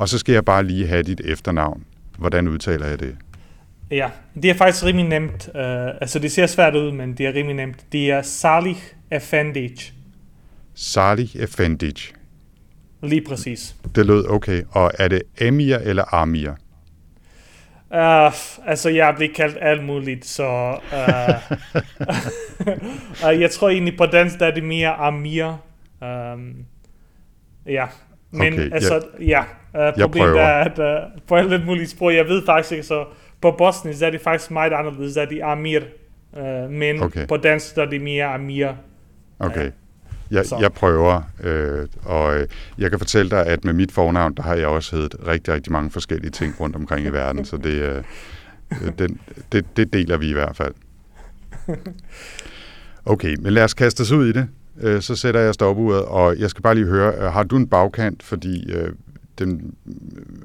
Og så skal jeg bare lige have dit efternavn. Hvordan udtaler jeg det? Ja, det er faktisk rimelig nemt. Uh, altså, det ser svært ud, men det er rimelig nemt. Det er Salih Efendic. Salih Efendic. Lige præcis. Det lød okay. Og er det Emir eller Amir? Uh, altså, jeg er blevet kaldt alt muligt, så... Uh, uh, jeg tror egentlig på dansk, der er det mere Amir. Um, ja, men Okay, altså, ja. Uh, problemet prøver. er, at uh, på alle mulige sprog, jeg ved faktisk ikke, så på bosnisk er det faktisk meget anderledes, der er det Amir. Uh, men Okay. på dansk, der er det mere Amir. Okay. Jeg, Så. jeg prøver, øh, og øh, jeg kan fortælle dig, at med mit fornavn, der har jeg også heddet rigtig, rigtig mange forskellige ting rundt omkring i verden, så det, øh, øh, den, det, det deler vi i hvert fald. Okay, men lad os kaste os ud i det. Øh, så sætter jeg stopuret, og jeg skal bare lige høre, øh, har du en bagkant, fordi øh, den,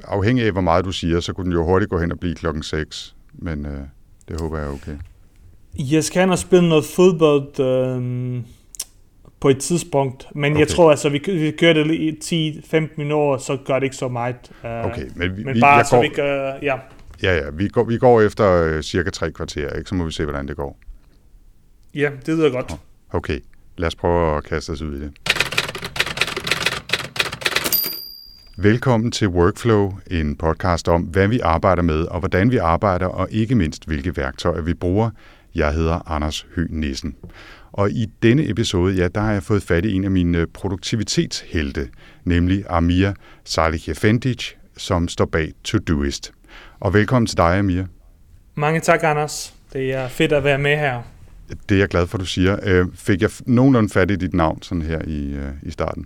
afhængig af, hvor meget du siger, så kunne den jo hurtigt gå hen og blive klokken 6, men øh, det håber jeg er okay. Jeg skal hen og spille noget fodbold øhm, på et tidspunkt, men okay. jeg tror altså, vi, vi kører det lige i 10-15 minutter, så gør det ikke så meget. Øh, Okay, men, vi, Men vi, bare jeg så går, vi gør, ja. Ja, ja, vi går, vi går efter øh, cirka tre kvarter, ikke? Så må vi se, hvordan det går. Ja, det lyder godt. Okay, lad os prøve at kaste os ud i det. Velkommen til Workflow, en podcast om, hvad vi arbejder med, og hvordan vi arbejder, og ikke mindst, hvilke værktøjer vi bruger. Jeg hedder Anders Høgh Nissen. Og i denne episode, ja, der har jeg fået fat i en af mine produktivitetshelte, nemlig Amir Salih Efendic, som står bag Todoist. Og velkommen til dig, Amir. Mange tak, Anders. Det er fedt at være med her. Det er jeg glad for, du siger. Øh, fik jeg nogenlunde fat i dit navn sådan her i, øh, i starten?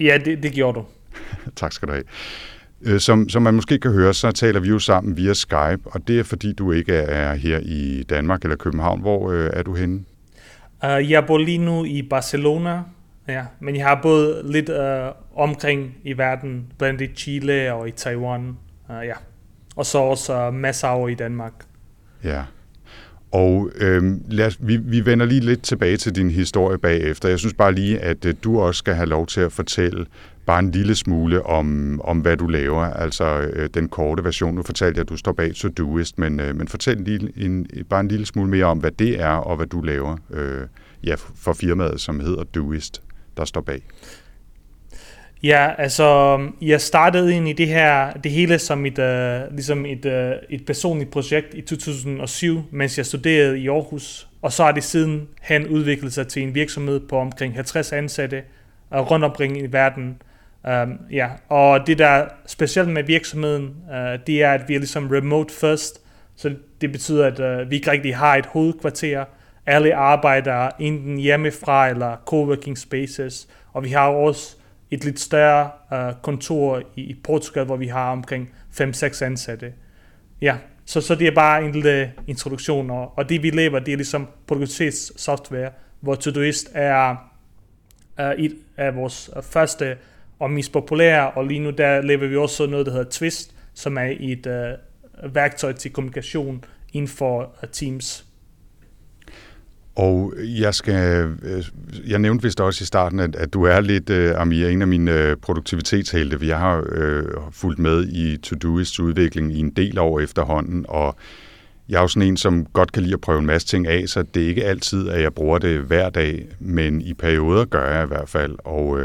Ja, det, det gjorde du. tak skal du have. Øh, Som, som man måske kan høre, så taler vi jo sammen via Skype, og det er fordi, du ikke er her i Danmark eller København. Hvor øh, er du henne? Uh, jeg bor lige nu i Barcelona, ja, men jeg har boet lidt uh, omkring i verden, blandt andet i Chile og i Taiwan. Uh, ja. Og så også uh, masser over i Danmark. Ja. Og øh, lad os, vi, vi vender lige lidt tilbage til din historie bagefter. Jeg synes bare lige, at øh, du også skal have lov til at fortælle bare en lille smule om, om hvad du laver. Altså øh, den korte version. Nu fortalte jeg, at du står bag Todoist, men, øh, men fortæl lige en, bare en lille smule mere om, hvad det er og hvad du laver øh, ja, for firmaet, som hedder Doist, der står bag. Ja, altså, jeg startede ind i det her, det hele som et, uh, ligesom et, uh, et personligt projekt i 2007, mens jeg studerede i Aarhus. Og så har det siden han udviklet sig til en virksomhed på omkring 50 ansatte uh, rundt omkring i verden. Um, ja, og det der er specielt med virksomheden, uh, det er, at vi er ligesom remote first. Så det betyder, at uh, vi ikke rigtig har et hovedkvarter. Alle arbejder enten hjemmefra eller coworking spaces. Og vi har også et lidt større uh, kontor i, i Portugal, hvor vi har omkring 5-6 ansatte. Ja, så, så det er bare en lille introduktion, og, og det vi laver, det er ligesom produktivitetssoftware, hvor Todoist er uh, et af vores uh, første og mest populære, og lige nu der laver vi også noget, der hedder Twist, som er et uh, værktøj til kommunikation inden for uh, Teams. Og jeg skal, øh, jeg nævnte vist også i starten, at, at du er lidt, uh, Amir, en af mine uh, produktivitetshelte. Vi har uh, fulgt med i Todoists udvikling i en del år efterhånden, og jeg er jo sådan en, som godt kan lide at prøve en masse ting af, så det er ikke altid, at jeg bruger det hver dag, men i perioder gør jeg i hvert fald, og, uh,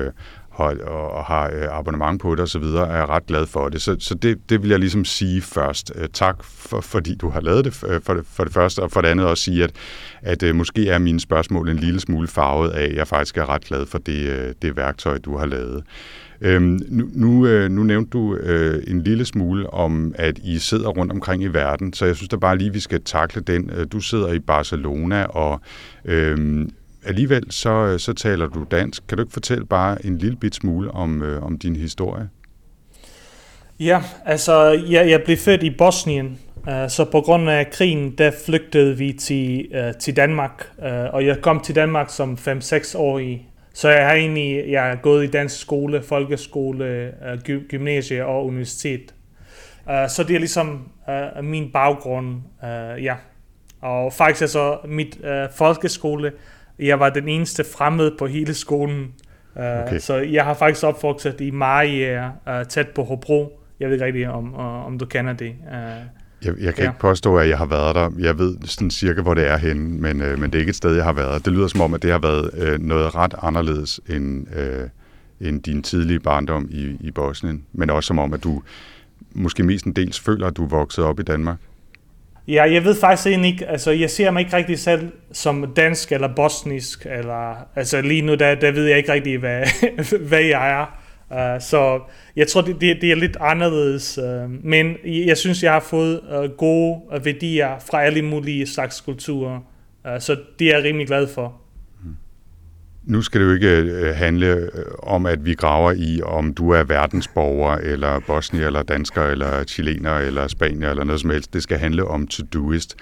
har, og, og har øh, abonnement på det osv., er jeg ret glad for det. Så, så det, det vil jeg ligesom sige først. Øh, tak, for, fordi du har lavet det øh, for, det for det første, og for det andet også sige, at, at øh, måske er mine spørgsmål en lille smule farvet af, at jeg faktisk er ret glad for det, øh, det værktøj, du har lavet. Øhm, nu, nu, øh, nu nævnte du øh, en lille smule om, at I sidder rundt omkring i verden, så jeg synes da bare lige, vi skal takle den. Øh, du sidder i Barcelona, og øh, alligevel så, øh, så taler du dansk. Kan du ikke fortælle bare en lille bit smule om, øh, om din historie? Ja, altså jeg, jeg blev født i Bosnien, øh, så på grund af krigen, der flygtede vi til, øh, til Danmark, øh, og jeg kom til Danmark som 5-6 årig. Så jeg har egentlig jeg har gået i dansk skole, folkeskole, øh, gy- gymnasie og universitet. Øh, så det er ligesom øh, min baggrund, øh, ja. Og faktisk altså mit øh, folkeskole, jeg var den eneste fremmede på hele skolen. okay. Så jeg har faktisk opvokset i Mariager, uh, tæt på Hobro. Jeg ved ikke rigtig, om, uh, om du kender det. Uh, jeg, jeg kan ja. ikke påstå, at jeg har været der. Jeg ved sådan cirka, hvor det er henne, men, øh, men det er ikke et sted, jeg har været. Det lyder som om, at det har været øh, noget ret anderledes end, øh, end din tidlige barndom i, i Bosnien, men også som om, at du måske mest en dels føler, at du er vokset op i Danmark. Ja, jeg ved faktisk egentlig ikke, altså jeg ser mig ikke rigtig selv som dansk eller bosnisk, eller altså lige nu, der, der ved jeg ikke rigtig, hvad, hvad jeg er. Uh, så jeg tror, det, det, det er lidt anderledes, uh, men jeg synes, jeg har fået uh, gode værdier fra alle mulige slags kulturer, uh, så det er jeg rimelig glad for. Nu skal det jo ikke øh, handle øh, om, at vi graver i, om du er verdensborger, eller bosnier, eller dansker, eller chilener, eller spanier, eller noget som helst. Det skal handle om to-doist.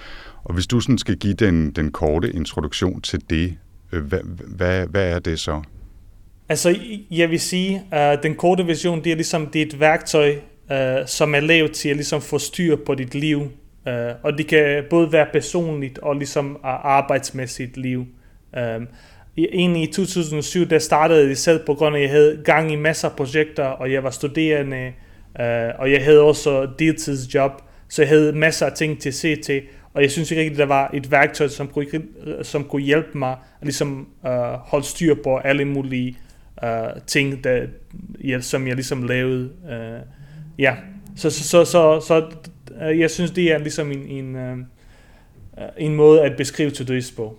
Og hvis du sådan skal give den, den korte introduktion til det, øh, hvad, hvad, hvad er det så? Altså, jeg vil sige, at uh, den korte version, det er ligesom det er et værktøj, uh, som er lavet til at ligesom få styr på dit liv. Uh, og det kan både være personligt og ligesom uh, arbejdsmæssigt liv egentlig i 2007, der startede det selv på grund af, at jeg havde gang i masser af projekter, og jeg var studerende, øh, og jeg havde også deltidsjob, så jeg havde masser af ting til at se til, og jeg synes ikke rigtigt, der var et værktøj, som kunne, som kunne hjælpe mig at ligesom, øh, holde styr på alle mulige øh, ting, der, ja, som jeg ligesom lavede. Øh, ja, så, så, så, så, så øh, jeg synes, det er ligesom en, en, øh, øh en måde at beskrive to på.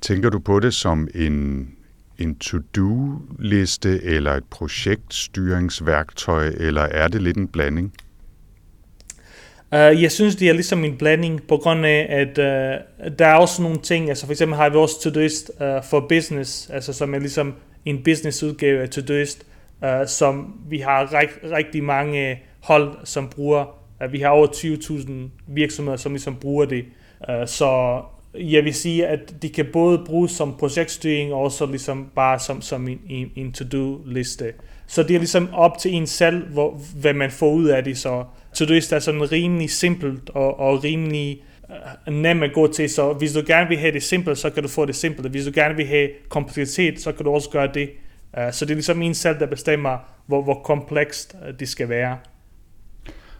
Tænker du på det som en, en to-do-liste eller et projektstyringsværktøj, eller er det lidt en blanding? Uh, jeg synes, det er ligesom en blanding på grund af, at uh, der er også nogle ting, altså for eksempel har vi også Todoist uh, for business, altså som er ligesom en businessudgave af Todoist, uh, som vi har rigt, rigtig mange hold, som bruger. Uh, vi har over 20.000 virksomheder, som ligesom bruger det. Uh, så jeg vil sige, at de kan både bruges som projektstyring, og også ligesom bare som, som en, en, en to-do-liste. Så det er ligesom op til en selv, hvor, hvad man får ud af det. Så to-do-list er sådan rimelig simpelt og, og rimelig uh, nem at gå til. Så hvis du gerne vil have det simpelt, så kan du få det simpelt. Hvis du gerne vil have kompleksitet, så kan du også gøre det. Uh, så det er ligesom en selv, der bestemmer, hvor, hvor komplekst øh, det skal være.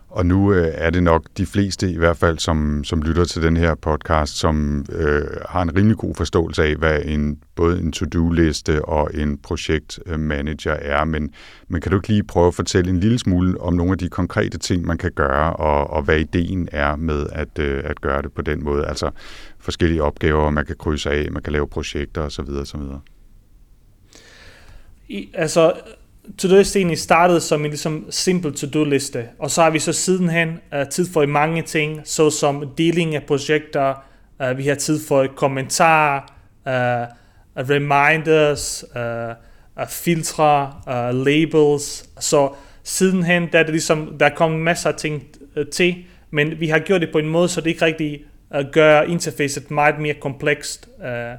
Og nu øh, er det nok de fleste, i hvert fald, som, som lytter til den her podcast, som øh, har en rimelig god forståelse af, hvad en, både en to-do-liste og en projektmanager er. Men, men kan du ikke lige prøve at fortælle en lille smule om nogle af de konkrete ting, man kan gøre, og, og hvad ideen er med at, øh, at gøre det på den måde? Altså forskellige opgaver, man kan krydse af, man kan lave projekter osv. osv. I, altså, To-do-liste egentlig startede som en ligesom simple to-do-liste, og så har vi så sidenhen uh, tid for mange ting, såsom deling af projekter, uh, vi har tid for kommentarer, uh, reminders, uh, uh, filtre, uh, labels, så sidenhen der er det ligesom, der er kommet masser af ting uh, til, men vi har gjort det på en måde, så det ikke rigtig uh, gør interfacet meget mere komplekst. Uh,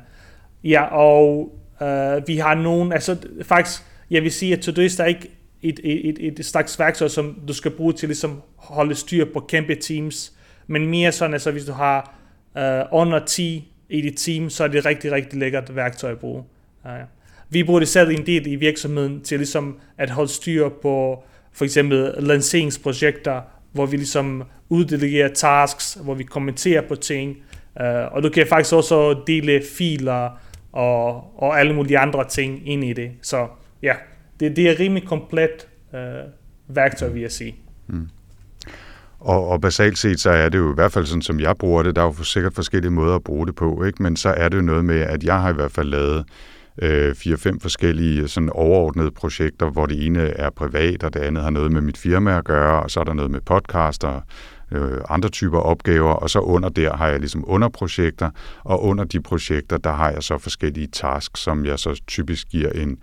ja, og uh, vi har nogen, altså faktisk jeg vil sige, at Todoist er ikke et, et, et, et slags værktøj, som du skal bruge til ligesom holde styr på kæmpe teams, men mere sådan, altså hvis du har uh, under 10 i dit team, så er det et rigtig, rigtig lækkert værktøj at bruge. Uh, vi bruger det selv en del i virksomheden til ligesom at holde styr på for eksempel lanceringsprojekter, hvor vi ligesom uddelegerer tasks, hvor vi kommenterer på ting, uh, og du kan faktisk også dele filer og, og alle mulige andre ting ind i det. Så ja, det, det er rimelig komplet øh, værktøj, vil jeg sige. Mm. Og, og basalt set, så er det jo i hvert fald sådan, som jeg bruger det, der er jo sikkert forskellige måder at bruge det på, ikke? men så er det jo noget med, at jeg har i hvert fald lavet øh, fire-fem forskellige sådan overordnede projekter, hvor det ene er privat, og det andet har noget med mit firma at gøre, og så er der noget med podcaster, øh, andre typer opgaver, og så under der har jeg ligesom underprojekter, og under de projekter, der har jeg så forskellige tasks, som jeg så typisk giver en,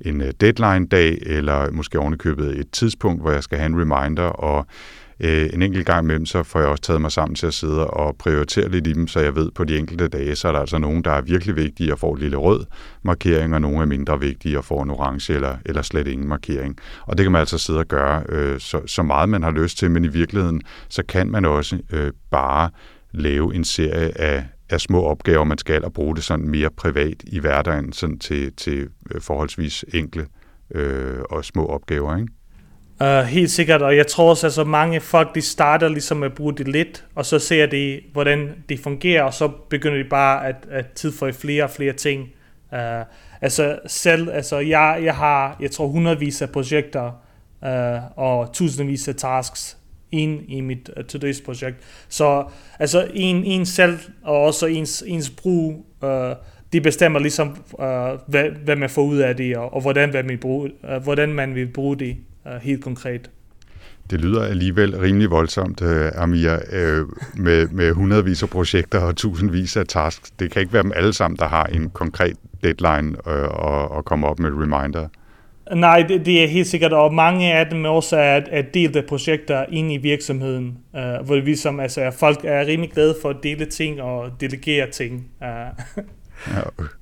en øh, deadline-dag, eller måske ovenikøbet et tidspunkt, hvor jeg skal have en reminder, og øh, en enkelt gang imellem, så får jeg også taget mig sammen til at sidde og prioritere lidt i dem, så jeg ved på de enkelte dage, så er der altså nogen, der er virkelig vigtige og får en lille rød markering, og nogle er mindre vigtige og får en orange eller, eller slet ingen markering. Og det kan man altså sidde og gøre øh, så, så meget man har lyst til, men i virkeligheden, så kan man også øh, bare lave en serie af af små opgaver, man skal, og bruge det sådan mere privat i hverdagen, sådan til, til øh, forholdsvis enkle øh, og små opgaver, ikke? Uh, helt sikkert, og jeg tror også, at så mange folk, de starter ligesom med at bruge det lidt, og så ser de, hvordan det fungerer, og så begynder de bare at, at tilføje flere og flere ting. Uh, altså selv, altså jeg, jeg har, jeg tror hundredvis af projekter, uh, og tusindvis af tasks ind i mit uh, to-do's projekt. Så altså en, en selv, og også ens, ens brug, uh, de bestemmer ligesom, uh, hvad, hvad man får ud af det, og, og hvordan, hvad man bruger, uh, hvordan man vil bruge det helt konkret. Det lyder alligevel rimelig voldsomt, uh, Amir, uh, med, med hundredvis af projekter og tusindvis af tasks. Det kan ikke være dem alle sammen, der har en konkret deadline uh, og, og komme op med reminder. Nej, det, det er helt sikkert, og mange af dem også er, er delte projekter ind i virksomheden, uh, hvor vi som, altså, folk er rimelig glade for at dele ting og delegere ting. Uh. ja,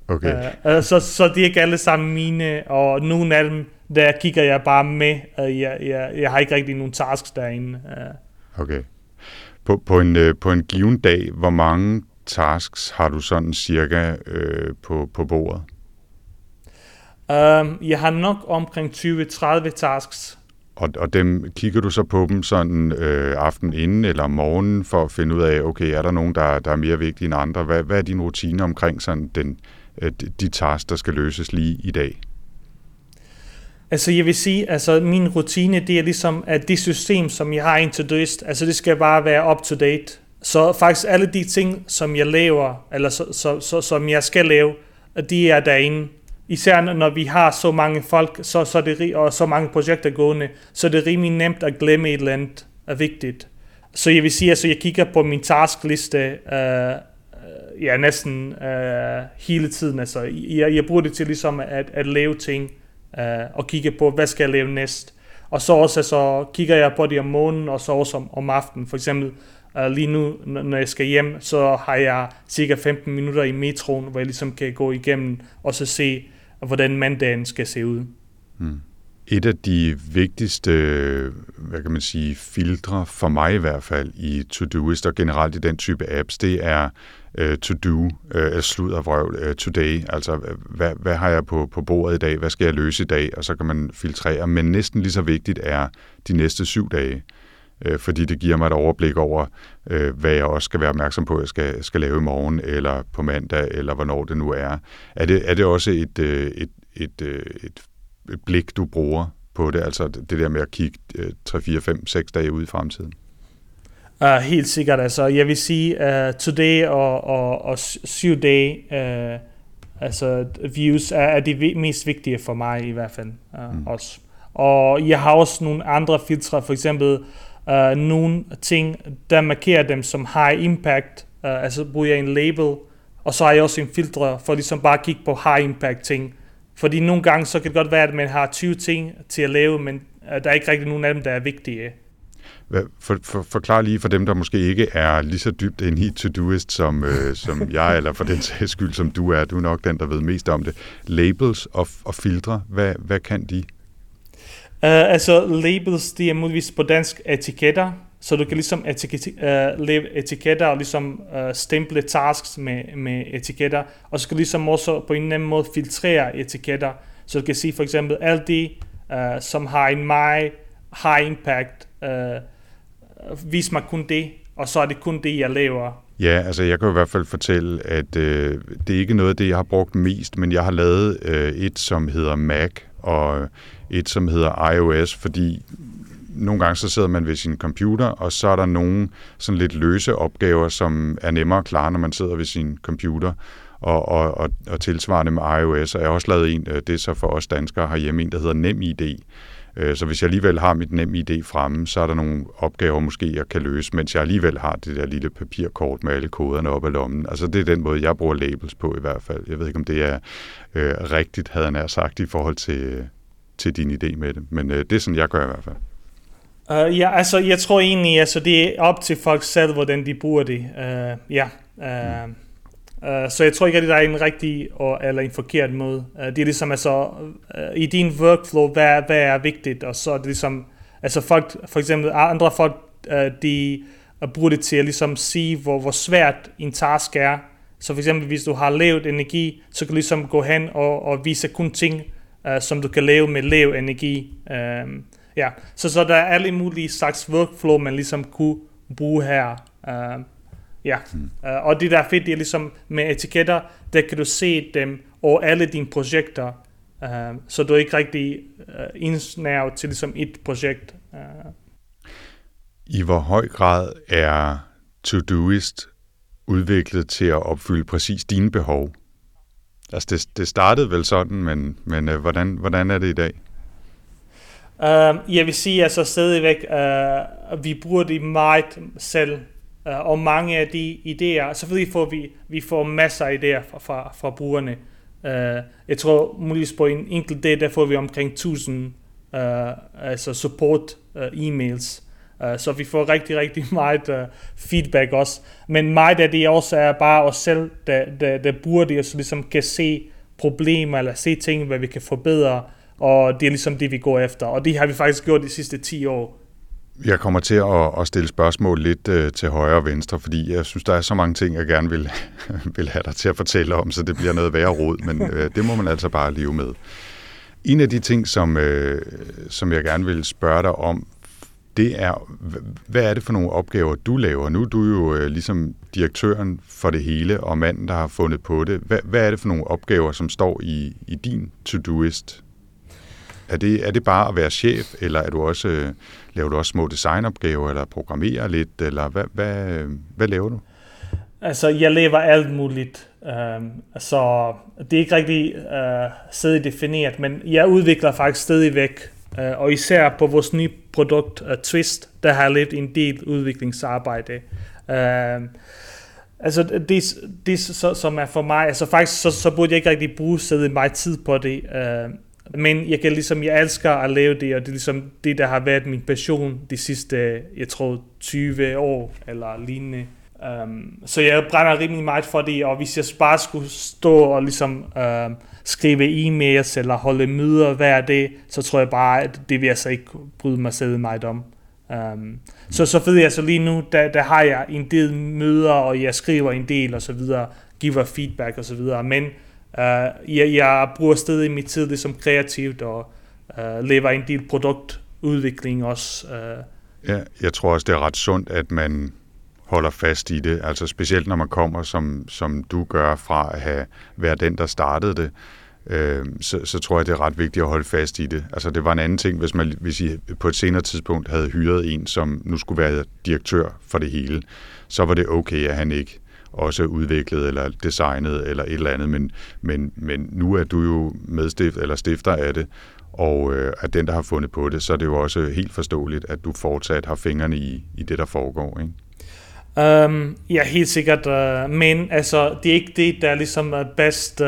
okay. Uh, så, så de er ikke alle sammen mine, og nogle af dem, der kigger jeg bare med. Jeg, jeg, jeg har ikke rigtig nogen tasks derinde. Uh. Okay. På, på, en, på en given dag, hvor mange tasks har du sådan cirka øh, på, på bordet? Um, jeg har nok omkring 20-30 tasks. Og, og dem kigger du så på dem sådan øh, aften inden eller om morgenen for at finde ud af, okay, er der nogen, der, der er mere vigtige end andre? Hvad, hvad er din rutine omkring sådan den, øh, de tasks, der skal løses lige i dag? Altså jeg vil sige, altså min rutine, det er ligesom, at det system, som jeg har indtil døst, altså det skal bare være up to date. Så faktisk alle de ting, som jeg laver, eller så, så, så, som jeg skal lave, de er derinde især når vi har så mange folk, så, så det, og så mange projekter gående, så er rimelig nemt at glemme et eller andet er vigtigt. Så jeg vil sige, at altså, jeg kigger på min taskliste øh, øh, ja, næsten øh, hele tiden. Altså, jeg, jeg bruger det til ligesom at, at lave ting øh, og kigge på, hvad skal jeg lave næst. Og så også så kigger jeg på det om morgenen, og så også om, om aftenen. For eksempel øh, lige nu, når jeg skal hjem, så har jeg cirka 15 minutter i metroen, hvor jeg ligesom kan gå igennem og så se, hvordan mandagen skal se ud. Hmm. Et af de vigtigste, hvad kan man sige, filtre for mig i hvert fald i Todoist og generelt i den type apps, det er uh, to do, uh, slud og vrøvl, uh, today. Altså, hvad, hvad har jeg på, på bordet i dag? Hvad skal jeg løse i dag? Og så kan man filtrere. Men næsten lige så vigtigt er de næste syv dage øh, fordi det giver mig et overblik over, øh, hvad jeg også skal være opmærksom på, at jeg skal, skal lave i morgen, eller på mandag, eller hvornår det nu er. Er det, er det også et, øh, et, et, øh, et, et blik, du bruger på det, altså det der med at kigge øh, 3, 4, 5, 6 dage ud i fremtiden? Uh, helt sikkert. Altså, jeg vil sige, uh, today og, og, og syv dage, uh, altså views er, er det mest vigtige for mig i hvert fald uh, mm. også. Og jeg har også nogle andre filtre, for eksempel uh, nogle ting, der markerer dem som high impact, uh, altså bruger jeg en label, og så har jeg også en filtre for ligesom bare at kigge på high impact ting. Fordi nogle gange så kan det godt være, at man har 20 ting til at lave, men uh, der er ikke rigtig nogen af dem, der er vigtige. For, for, forklar lige for dem, der måske ikke er lige så dybt inde i Todoist som, øh, som jeg, eller for den sags skyld som du er. Du er nok den, der ved mest om det. Labels og, og filtre, hvad, hvad kan de? Uh, altså labels, det er muligvis på dansk etiketter, så du kan ligesom etikette, uh, lave etiketter og ligesom uh, stemple tasks med, med etiketter, og så kan du ligesom også på en eller anden måde filtrere etiketter, så du kan sige for eksempel alt det, uh, som har en meget high impact, uh, vis mig kun det, og så er det kun det, jeg laver. Ja, altså jeg kan i hvert fald fortælle, at øh, det er ikke noget af det, jeg har brugt mest, men jeg har lavet øh, et, som hedder Mac, og et, som hedder iOS, fordi nogle gange så sidder man ved sin computer, og så er der nogle sådan lidt løse opgaver, som er nemmere at klare, når man sidder ved sin computer, og, og, og, og tilsvarende med iOS. Og jeg har også lavet en, øh, det er så for os danskere herhjemme, en, der hedder NemID. Øh, så hvis jeg alligevel har mit nem idé fremme, så er der nogle opgaver måske, jeg kan løse, mens jeg alligevel har det der lille papirkort med alle koderne op ad lommen. Altså det er den måde, jeg bruger labels på i hvert fald. Jeg ved ikke, om det er øh, rigtigt, havde han sagt, i forhold til, til din idé med det. Men øh, det er sådan, jeg gør i hvert fald. Uh, ja, altså jeg tror egentlig, altså det er op til folk selv, hvordan de bruger det. Uh, ja. Uh, mm uh, så jeg tror ikke, at der er en rigtig og, eller en forkert måde. Uh, det er ligesom altså, uh, i din workflow, hvad, hvad er vigtigt, og så er det ligesom, altså folk, for eksempel andre folk, uh, de bruger det til at ligesom sige, hvor, hvor svært en task er, Så for eksempel, hvis du har lavet energi, så kan du ligesom gå hen og, og vise kun ting, uh, som du kan lave med lav energi. Uh, ja, så, så der er alle mulige slags workflow, man ligesom kunne bruge her. Uh, ja, uh, og det der er fedt, det er ligesom med etiketter, der kan du se dem over alle dine projekter, uh, så du er ikke rigtig uh, indsnævet til ligesom et projekt. Uh. I hvor høj grad er Todoist udviklet til at opfylde præcis dine behov? Altså det, det startede vel sådan, men, men uh, hvordan, hvordan er det i dag? Uh, jeg vil sige, altså stadigvæk, uh, vi bruger det meget selv, uh, og mange af de idéer, selvfølgelig får vi, vi får masser af idéer fra, fra, fra brugerne. Uh, jeg tror muligvis på en enkelt dag, der får vi omkring 1000 uh, øh, altså support uh, e-mails. Uh, så vi får rigtig, rigtig meget uh, feedback også. Men meget af det også er bare os selv, der, der, der bruger det, og så ligesom kan se problemer, eller se ting, hvad vi kan forbedre, og det er ligesom det, vi går efter. Og det har vi faktisk gjort de sidste 10 år. Jeg kommer til at, at stille spørgsmål lidt øh, til højre og venstre, fordi jeg synes, der er så mange ting, jeg gerne vil, vil have dig til at fortælle om, så det bliver noget værre råd, men øh, det må man altså bare leve med. En af de ting, som, øh, som jeg gerne vil spørge dig om, det er, hvad er det for nogle opgaver, du laver? Nu er du jo øh, ligesom direktøren for det hele, og manden, der har fundet på det. Hvad, hvad er det for nogle opgaver, som står i, i din to-do-list? Er det, er det bare at være chef, eller er du også, øh, laver du også små designopgaver, eller programmerer lidt, eller hvad, hvad, hvad laver du? Altså, jeg laver alt muligt. Um, så det er ikke rigtig uh, stadig defineret, men jeg udvikler faktisk stadigvæk Uh, og især på vores nye produkt, uh, Twist, der har jeg lavet en del udviklingsarbejde. Uh, altså det, det som er for mig, altså faktisk så, så burde jeg ikke rigtig bruge meget tid på det. Uh, men jeg kan ligesom, jeg elsker at lave det, og det er ligesom det, der har været min passion de sidste, jeg tror, 20 år, eller lignende. Um, så jeg brænder rimelig meget for det, og hvis jeg bare skulle stå og ligesom um, skrive e-mails eller holde møder hver dag, så tror jeg bare, at det vil jeg så ikke bryde mig selv meget om. Um, så så ved jeg så lige nu, der, der har jeg en del møder, og jeg skriver en del og så videre, giver feedback og så videre, men uh, jeg, jeg bruger stadig min tid ligesom kreativt og uh, lever en del produktudvikling også. Uh. Ja, jeg tror også, det er ret sundt, at man holder fast i det. Altså specielt når man kommer, som, som du gør, fra at have, været den, der startede det, øh, så, så tror jeg, det er ret vigtigt at holde fast i det. Altså det var en anden ting, hvis, man, hvis I på et senere tidspunkt havde hyret en, som nu skulle være direktør for det hele, så var det okay, at han ikke også udviklet eller designet eller et eller andet, men, men, men nu er du jo medstift eller stifter af det, og øh, at den, der har fundet på det, så er det jo også helt forståeligt, at du fortsat har fingrene i, i det, der foregår. Ikke? Um, ja, helt sikkert. Uh, men altså, det er ikke det, der er ligesom er bedst uh,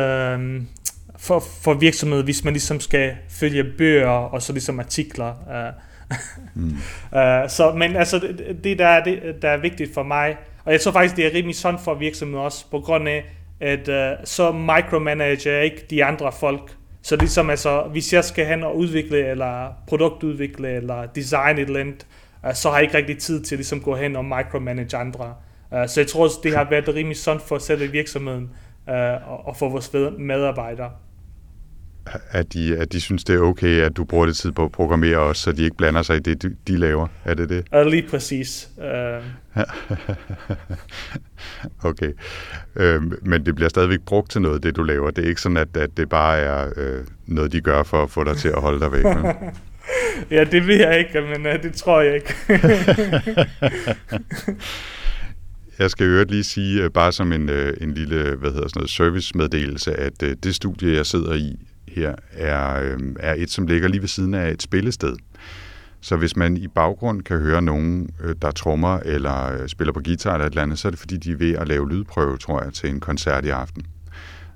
for, for virksomhed, hvis man ligesom skal følge bøger og så ligesom artikler. Uh, mm. uh, så, men altså, det, det, der, er, det, der er vigtigt for mig, og jeg tror faktisk, det er rimelig sådan for virksomheden også, på grund af, at uh, så micromanager ikke de andre folk. Så ligesom altså, hvis jeg skal hen og udvikle, eller produktudvikle, eller design et eller andet, uh, så har jeg ikke rigtig tid til ligesom at ligesom gå hen og micromanage andre. Uh, så jeg tror også, det har været rimelig sundt for selve virksomheden uh, og for vores medarbejdere. At de, at de synes, det er okay, at du bruger det tid på at programmere også, så de ikke blander sig i det, de, de laver. Er det det? Uh, lige præcis. Uh... okay. Uh, men det bliver stadigvæk brugt til noget, det du laver. Det er ikke sådan, at, at det bare er uh, noget, de gør for at få dig til at holde dig væk. ja, det ved jeg ikke, men uh, det tror jeg ikke. jeg skal øvrigt lige sige, uh, bare som en, en lille hvad hedder sådan noget, servicemeddelelse, at det studie, jeg sidder i her, er, uh, er et, som ligger lige ved siden af et spillested. Så hvis man i baggrund kan høre nogen, der trommer eller spiller på guitar eller et eller andet, så er det fordi, de er ved at lave lydprøve, tror jeg, til en koncert i aften.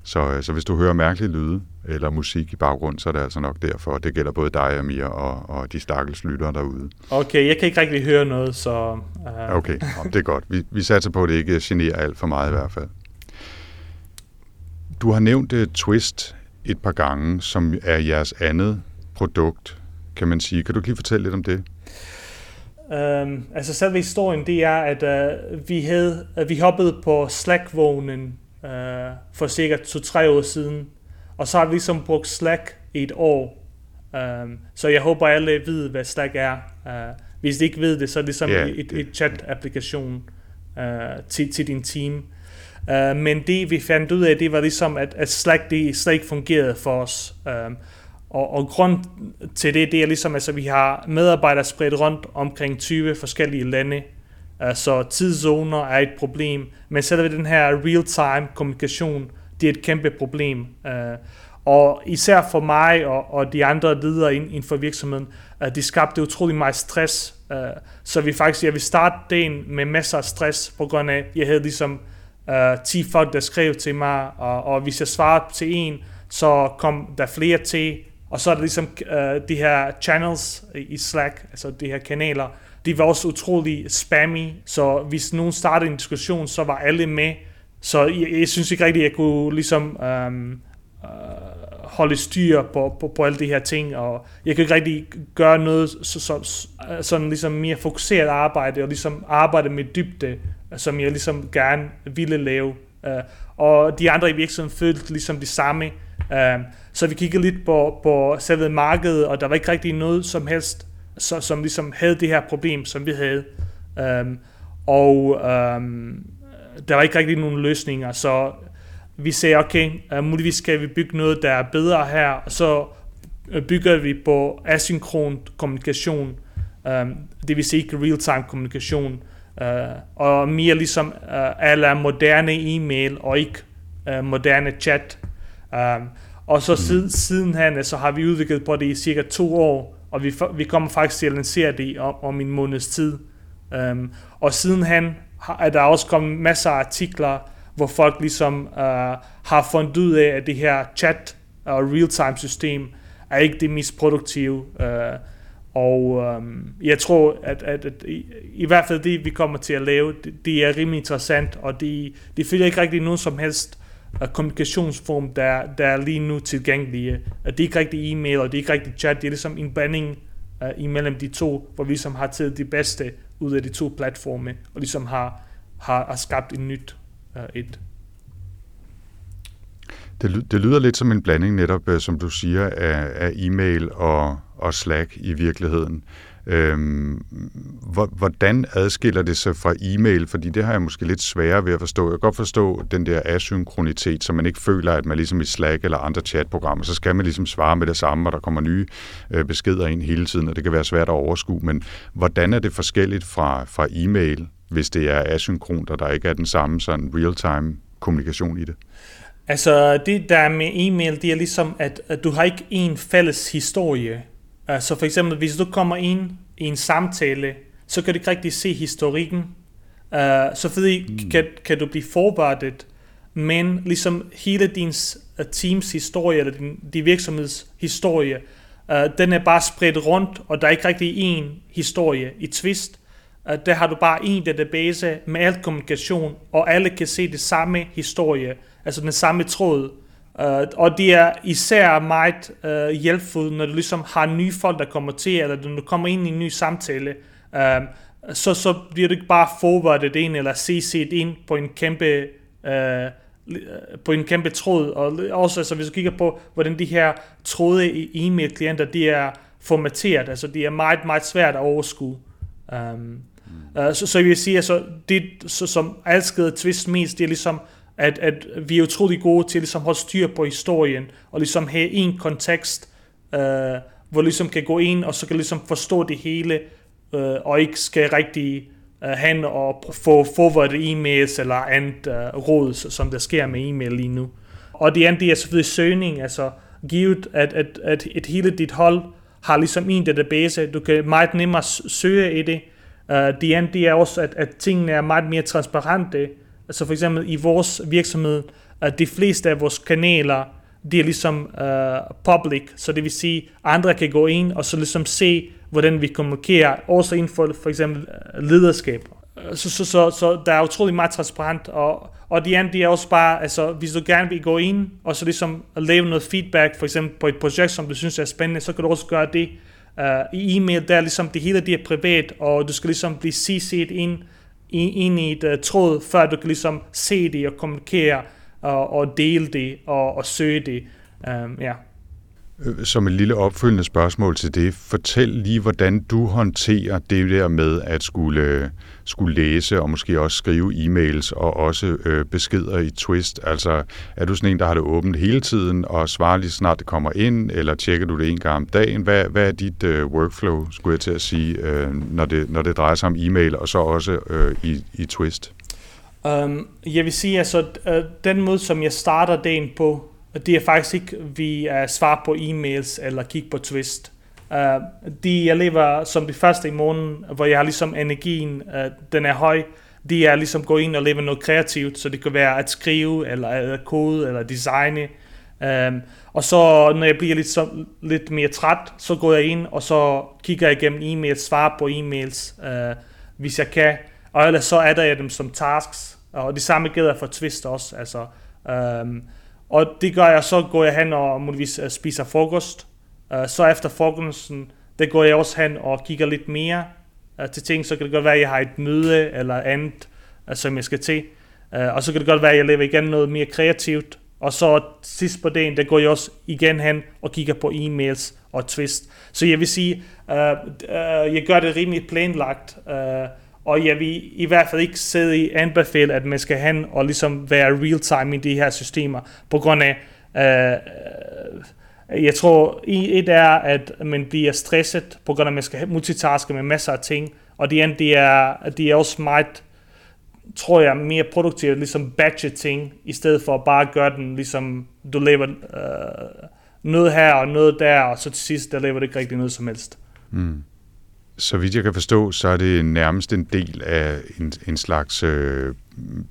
Så, så hvis du hører mærkelige lyde eller musik i baggrund, så er det altså nok derfor. Det gælder både dig, Amir, og, og de stakkels lyttere derude. Okay, jeg kan ikke rigtig høre noget, så... Uh... Okay, det er godt. Vi, vi satser på, at det ikke generer alt for meget i hvert fald. Du har nævnt uh, Twist et par gange, som er jeres andet produkt, kan man sige. Kan du lige fortælle lidt om det? Um, altså selve historien, det er, at uh, vi, havde, uh, vi hoppede på Slack-vognen uh, for cirka 2-3 år siden. Og så har vi ligesom brugt Slack i et år. Um, så jeg håber, alle ved, hvad Slack er. Uh, hvis de ikke ved det, så er det ligesom yeah. et, et chat-applikation uh, til, til din team. Uh, men det vi fandt ud af, det var ligesom, at, at Slack det slet ikke fungerede for os. Uh, og, og grund til det, det er ligesom, altså vi har medarbejdere spredt rundt omkring 20 forskellige lande, uh, så tidszoner er et problem, men selve den her real-time kommunikation, det er et kæmpe problem. Uh, og især for mig og, og de andre ledere inden for virksomheden, uh, det skabte utrolig meget stress. Uh, så vi faktisk, jeg vil starte dagen med masser af stress, på grund af, jeg havde ligesom Øh, uh, 10 folk, der skrev til mig, og, og hvis jeg svarede til en, så kom der flere til, og så er der ligesom uh, de her channels i Slack, altså de her kanaler, de var også utrolig spammy, så hvis nogen startede en diskussion, så var alle med. Så jeg, jeg synes ikke rigtigt, at jeg kunne ligesom um, øh, holde styr på, på, på alle de her ting, og jeg kan ikke rigtig gøre noget så, så, sådan ligesom mere fokuseret arbejde, og ligesom arbejde med dybde, som jeg ligesom gerne ville lave. Uh, og de andre i virksomheden følte ligesom det samme. Uh, så vi kiggede lidt på, på selve markedet, og der var ikke rigtig noget som helst, så, som ligesom havde det her problem, som vi havde. Um, og um, der var ikke rigtig nogen løsninger, så vi sagde, okay, uh, muligvis skal vi bygge noget, der er bedre her, og så bygger vi på asynkron kommunikation, um, det vil sige ikke real-time kommunikation, uh, og mere ligesom uh, alle moderne e-mail og ikke uh, moderne chat. Um, og så siden, sidenhen, så har vi udviklet på det i cirka to år, og vi, vi kommer faktisk til at lancere det om, om en måneds tid. Um, og sidenhen er der også kommet masser af artikler, hvor folk ligesom uh, har fundet ud af, at det her chat og real-time system er ikke det mest produktive. Uh, og øhm, jeg tror, at, at, at i, i hvert fald det, vi kommer til at lave, det, det er rimelig interessant, og det, det følger ikke rigtig nogen som helst uh, kommunikationsform, der, der er lige nu tilgængelige. Uh, det er ikke rigtig e-mail, og det er ikke rigtig chat, det er ligesom en blanding uh, imellem de to, hvor vi ligesom har taget det bedste ud af de to platforme, og ligesom har, har, har skabt et nyt uh, et. Det, det lyder lidt som en blanding netop, som du siger, af, af e-mail og, og Slack i virkeligheden. Øhm, hvordan adskiller det sig fra e-mail? Fordi det har jeg måske lidt sværere ved at forstå. Jeg kan godt forstå den der asynkronitet, så man ikke føler, at man ligesom i Slack eller andre chatprogrammer, så skal man ligesom svare med det samme, og der kommer nye øh, beskeder ind hele tiden, og det kan være svært at overskue. Men hvordan er det forskelligt fra, fra e-mail, hvis det er asynkront, og der ikke er den samme sådan real-time kommunikation i det? Altså, det der med e-mail, det er ligesom, at, at du har ikke en fælles historie. Uh, så for eksempel, hvis du kommer ind i en samtale, så kan du ikke rigtig se historikken. Uh, så fordi mm. kan, kan du blive forberedt, men ligesom hele din uh, teams historie, eller din, din virksomheds historie, uh, den er bare spredt rundt, og der er ikke rigtig en historie i Twist. Uh, der har du bare en database med alt kommunikation, og alle kan se det samme historie altså den samme tråd. Uh, og det er især meget uh, hjælpfuldt, når du ligesom har nye folk, der kommer til, eller når du kommer ind i en ny samtale, uh, så, så bliver du ikke bare forwardet ind, eller CC'et ind på en kæmpe, uh, på en kæmpe tråd. Og også altså, hvis du kigger på, hvordan de her tråde i e-mail-klienter, de er formateret, altså det er meget, meget svært at overskue. Um, uh, så, så jeg vil sige, altså, det så, som elskede Twist mest, det er ligesom, at, at vi er utrolig gode til ligesom at holde styr på historien, og ligesom have en kontekst, øh, hvor ligesom kan gå ind, og så kan ligesom forstå det hele, øh, og ikke skal rigtig øh, hen og få forwardet e-mails eller andet øh, råd, som der sker med e-mail lige nu. Og det andet det er selvfølgelig søgning, altså givet at, at, at et hele dit hold har ligesom en database, du kan meget nemmere søge i det. Uh, det andet det er også, at, at tingene er meget mere transparente, Altså for eksempel i vores virksomhed, at de fleste af vores kanaler, de er ligesom uh, public, så det vil sige, andre kan gå ind og så ligesom se, hvordan vi kommunikerer, også inden for for eksempel øh, lederskab. Så, så, så, så der er utrolig meget transparent, og, og de andre, de er også bare, altså hvis du gerne vil gå ind, og så ligesom lave noget feedback, for eksempel på et projekt, som du synes er spændende, så kan du også gøre det. Uh, I e-mail, der er ligesom det hele, det er privat, og du skal ligesom blive CC'et ind ind i et uh, tråd, før du kan ligesom se det og kommunikere og, og dele det og, og søge det. Um, ja. Øh, Øh, som et lille opfølgende spørgsmål til det, fortæl lige, hvordan du håndterer det der med at skulle, skulle læse og måske også skrive e-mails og også øh, beskeder i Twist. Altså, er du sådan en, der har det åbent hele tiden og svarer lige snart det kommer ind, eller tjekker du det en gang om dagen? Hvad, hvad er dit øh, workflow, skulle jeg til at sige, øh, når, det, når det drejer sig om e-mail og så også øh, i, i Twist? Um, jeg vil sige, altså, øh, den måde, som jeg starter dagen på, det er faktisk ikke via øh, svar på e-mails eller kigge på Twist. Uh, de jeg lever som det første i morgen, hvor jeg har ligesom energien, uh, den er høj, de er ligesom gå ind og leve noget kreativt, så det kan være at skrive, eller at kode, eller designe. Um, og så når jeg bliver lidt, så, lidt mere træt, så går jeg ind, og så kigger jeg igennem e-mails, svarer på e-mails, uh, hvis jeg kan. Og ellers så adder jeg dem som tasks, og det samme gælder for Twist også. Altså, um, og det gør jeg, så går jeg hen og muligvis øh, spiser frokost. Øh, så efter frokosten, der går jeg også hen og kigger lidt mere øh, til ting. Så kan det godt være, at jeg har et møde eller andet, som jeg skal til. Og så kan det godt være, at jeg laver igen noget mere kreativt. Og så sidst på dagen, der går jeg også igen hen og kigger på e-mails og twist. Så jeg vil sige, uh, uh, jeg gør det rimelig planlagt og jeg vil i hvert fald ikke sidde i anbefale, at man skal hen og ligesom være real-time i de her systemer, på grund af, øh, øh jeg tror, et er, at man bliver stresset, på grund af, at man skal multitaske med masser af ting, og det andet, det er, det er også meget, tror jeg, mere produktivt, ligesom batche ting, i stedet for at bare gøre den, ligesom du laver øh, noget her og noget der, og så til sidst, der laver det ikke rigtig noget som helst. Mm så vidt jeg kan forstå, så er det nærmest en del af en, en slags øh,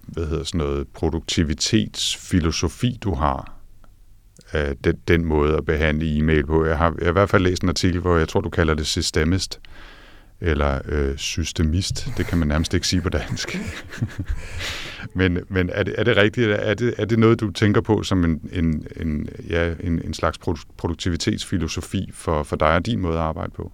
hvad hedder sådan noget, produktivitetsfilosofi, du har. Af den, den måde at behandle e-mail på. Jeg har, jeg har i hvert fald læst en artikel, hvor jeg tror, du kalder det systemist eller øh, systemist. Det kan man nærmest ikke sige på dansk. men men er, det, er det rigtigt? Er det, er det noget, du tænker på som en, en, en, ja, en, en slags produktivitetsfilosofi for, for dig og din måde at arbejde på?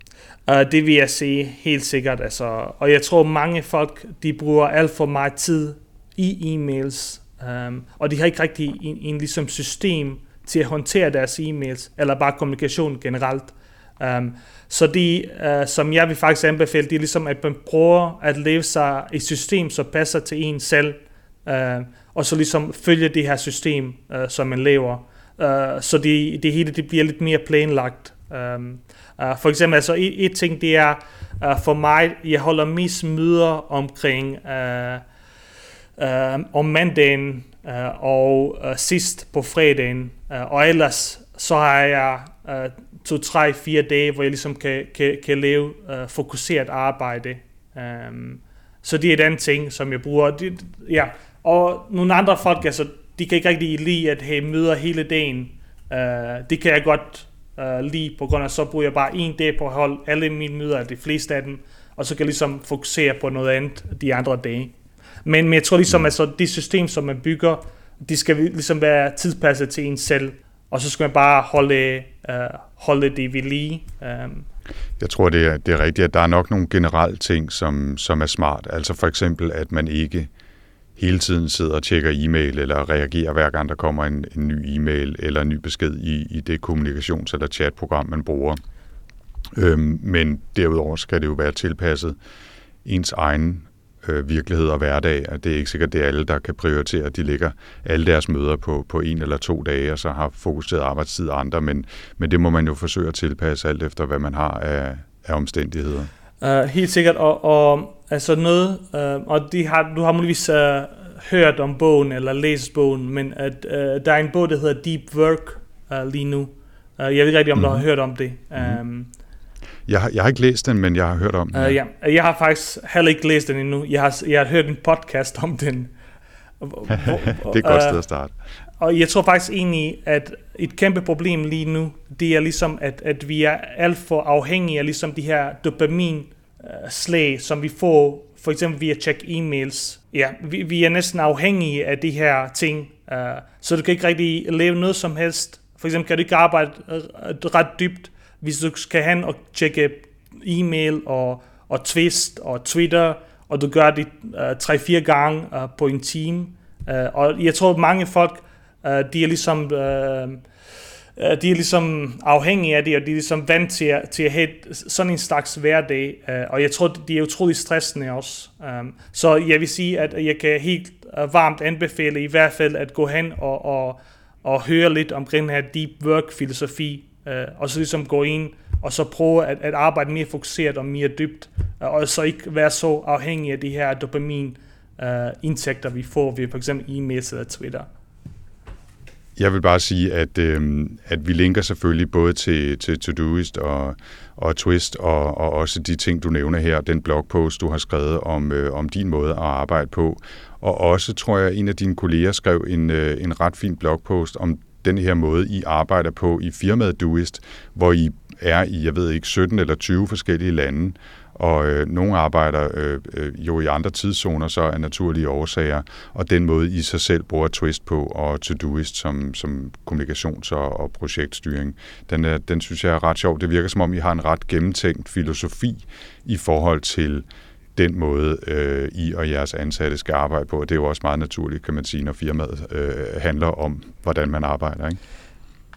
Uh, det vil jeg sige helt sikkert. Altså, og jeg tror, mange folk de bruger alt for meget tid i e-mails, um, og de har ikke rigtig en, en ligesom system til at håndtere deres e-mails, eller bare kommunikation generelt. Um, så de, uh, som jeg vil faktisk anbefale, det er ligesom, at man prøver at leve sig i et system, som passer til en selv, uh, og så ligesom følge det her system, uh, som man lever. Uh, så det, det hele det bliver lidt mere planlagt. Um, uh, for eksempel, altså et, et ting, det er uh, for mig, jeg holder mest møder omkring uh, uh, om mandagen uh, og uh, sidst på fredagen, uh, og ellers så har jeg uh, to, tre, fire dage, hvor jeg ligesom kan, kan, kan lave uh, fokuseret arbejde. Um, så det er den ting, som jeg bruger. Det, ja. Og nogle andre folk, altså, de kan ikke rigtig lide at have møder hele dagen. Uh, det kan jeg godt uh, lide, på grund af, så bruger jeg bare en dag på at holde alle mine møder, de fleste af dem, og så kan jeg ligesom fokusere på noget andet de andre dage. Men, men jeg tror ligesom, at altså, det system, som man bygger, de skal ligesom være tidspasset til en selv og så skal man bare holde, øh, holde det ved lige. Um. Jeg tror, det er, det er rigtigt, at der er nok nogle generelle ting, som, som er smart. Altså for eksempel, at man ikke hele tiden sidder og tjekker e-mail, eller reagerer hver gang, der kommer en, en ny e-mail, eller en ny besked i, i det kommunikations- eller chatprogram, man bruger. Øhm, men derudover skal det jo være tilpasset ens egen øh, virkelighed og hverdag. Og det er ikke sikkert, det er alle, der kan prioritere. De ligger alle deres møder på, på en eller to dage, og så har fokuseret arbejdstid andre, men, men det må man jo forsøge at tilpasse alt efter, hvad man har af, af omstændigheder. Uh, helt sikkert, og, og altså noget, uh, og de har, du har muligvis uh, hørt om bogen, eller læst bogen, men at uh, der er en bog, der hedder Deep Work uh, lige nu. Uh, jeg ved ikke rigtig, om mm. du har mhm. hørt om det. Um, jeg har, jeg har ikke læst den, men jeg har hørt om den. Uh, ja. Jeg har faktisk heller ikke læst den endnu. Jeg har, jeg har hørt en podcast om den. det er et godt sted at starte. Og jeg tror faktisk egentlig, at et kæmpe problem lige nu, det er ligesom, at, at vi er alt for afhængige af ligesom de her dopamin slag, som vi får for eksempel via check e-mails. Ja, vi, vi er næsten afhængige af de her ting, uh, så du kan ikke rigtig lave noget som helst. For eksempel kan du ikke arbejde ret dybt, hvis du skal hen og tjekke e-mail og, og twist og Twitter, og du gør det øh, uh, 3-4 gange uh, på en time. Uh, og jeg tror, mange folk Uh, de er ligesom... Uh, de er ligesom afhængige af det, og de er ligesom vant til at, til at have sådan en slags hverdag, og jeg tror, de er utrolig stressende også. Så jeg vil sige, at jeg kan helt varmt anbefale i hvert fald at gå hen og, og, og høre lidt omkring den her deep work-filosofi, øh, og så ligesom gå ind og så prøve at, at arbejde mere fokuseret og mere dybt, øh, og så ikke være så afhængig af de her dopamin uh, indtægter, vi får ved for eksempel e-mails eller Twitter. Jeg vil bare sige, at, øh, at vi linker selvfølgelig både til, til Todoist og, og Twist, og, og også de ting, du nævner her, den blogpost, du har skrevet om, øh, om din måde at arbejde på. Og også, tror jeg, en af dine kolleger skrev en, øh, en ret fin blogpost om den her måde, I arbejder på i firmaet Doist, hvor I er i, jeg ved ikke, 17 eller 20 forskellige lande, og øh, nogle arbejder øh, øh, jo i andre tidszoner, så af naturlige årsager, og den måde I sig selv bruger Twist på, og Todoist som, som kommunikations- og, og projektstyring, den, er, den synes jeg er ret sjov. Det virker som om, I har en ret gennemtænkt filosofi i forhold til den måde, øh, I og jeres ansatte skal arbejde på. Det er jo også meget naturligt, kan man sige, når firmaet øh, handler om, hvordan man arbejder. Ikke?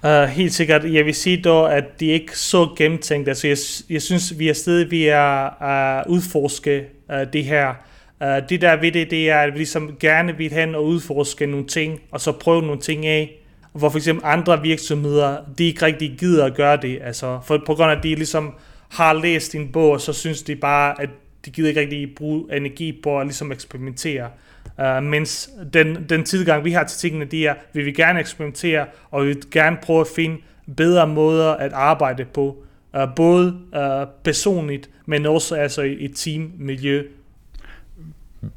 Uh, helt sikkert. Jeg vil sige dog, at de ikke så gennemtænkt. Altså, jeg, jeg synes, vi er stadig ved at uh, øh, udforske uh, det her. Uh, det der ved det, det er, at vi ligesom gerne vil hen og udforske nogle ting, og så prøve nogle ting af, hvor for eksempel andre virksomheder, de ikke rigtig gider at gøre det. Altså, for på grund af, at de ligesom har læst en bog, så synes de bare, at de gider ikke rigtig bruge energi på at ligesom eksperimentere. Uh, mens den, den tilgang, vi har til tingene, det er, vi vil gerne eksperimentere, og vi vil gerne prøve at finde bedre måder at arbejde på. Uh, både uh, personligt, men også altså i et teammiljø.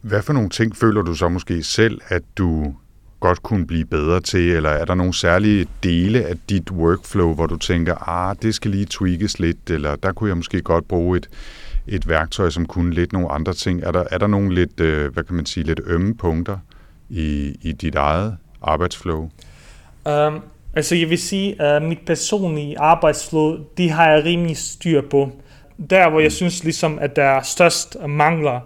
Hvad for nogle ting føler du så måske selv, at du godt kunne blive bedre til, eller er der nogle særlige dele af dit workflow, hvor du tænker, ah, det skal lige tweakes lidt, eller der kunne jeg måske godt bruge et, et værktøj, som kunne lidt nogle andre ting. Er der, er der nogle lidt, øh, hvad kan man sige, lidt ømme punkter i, i dit eget arbejdsflow? Um, altså jeg vil sige, at uh, mit personlige arbejdsflow, de har jeg rimelig styr på. Der, hvor jeg mm. synes ligesom, at der er størst mangler,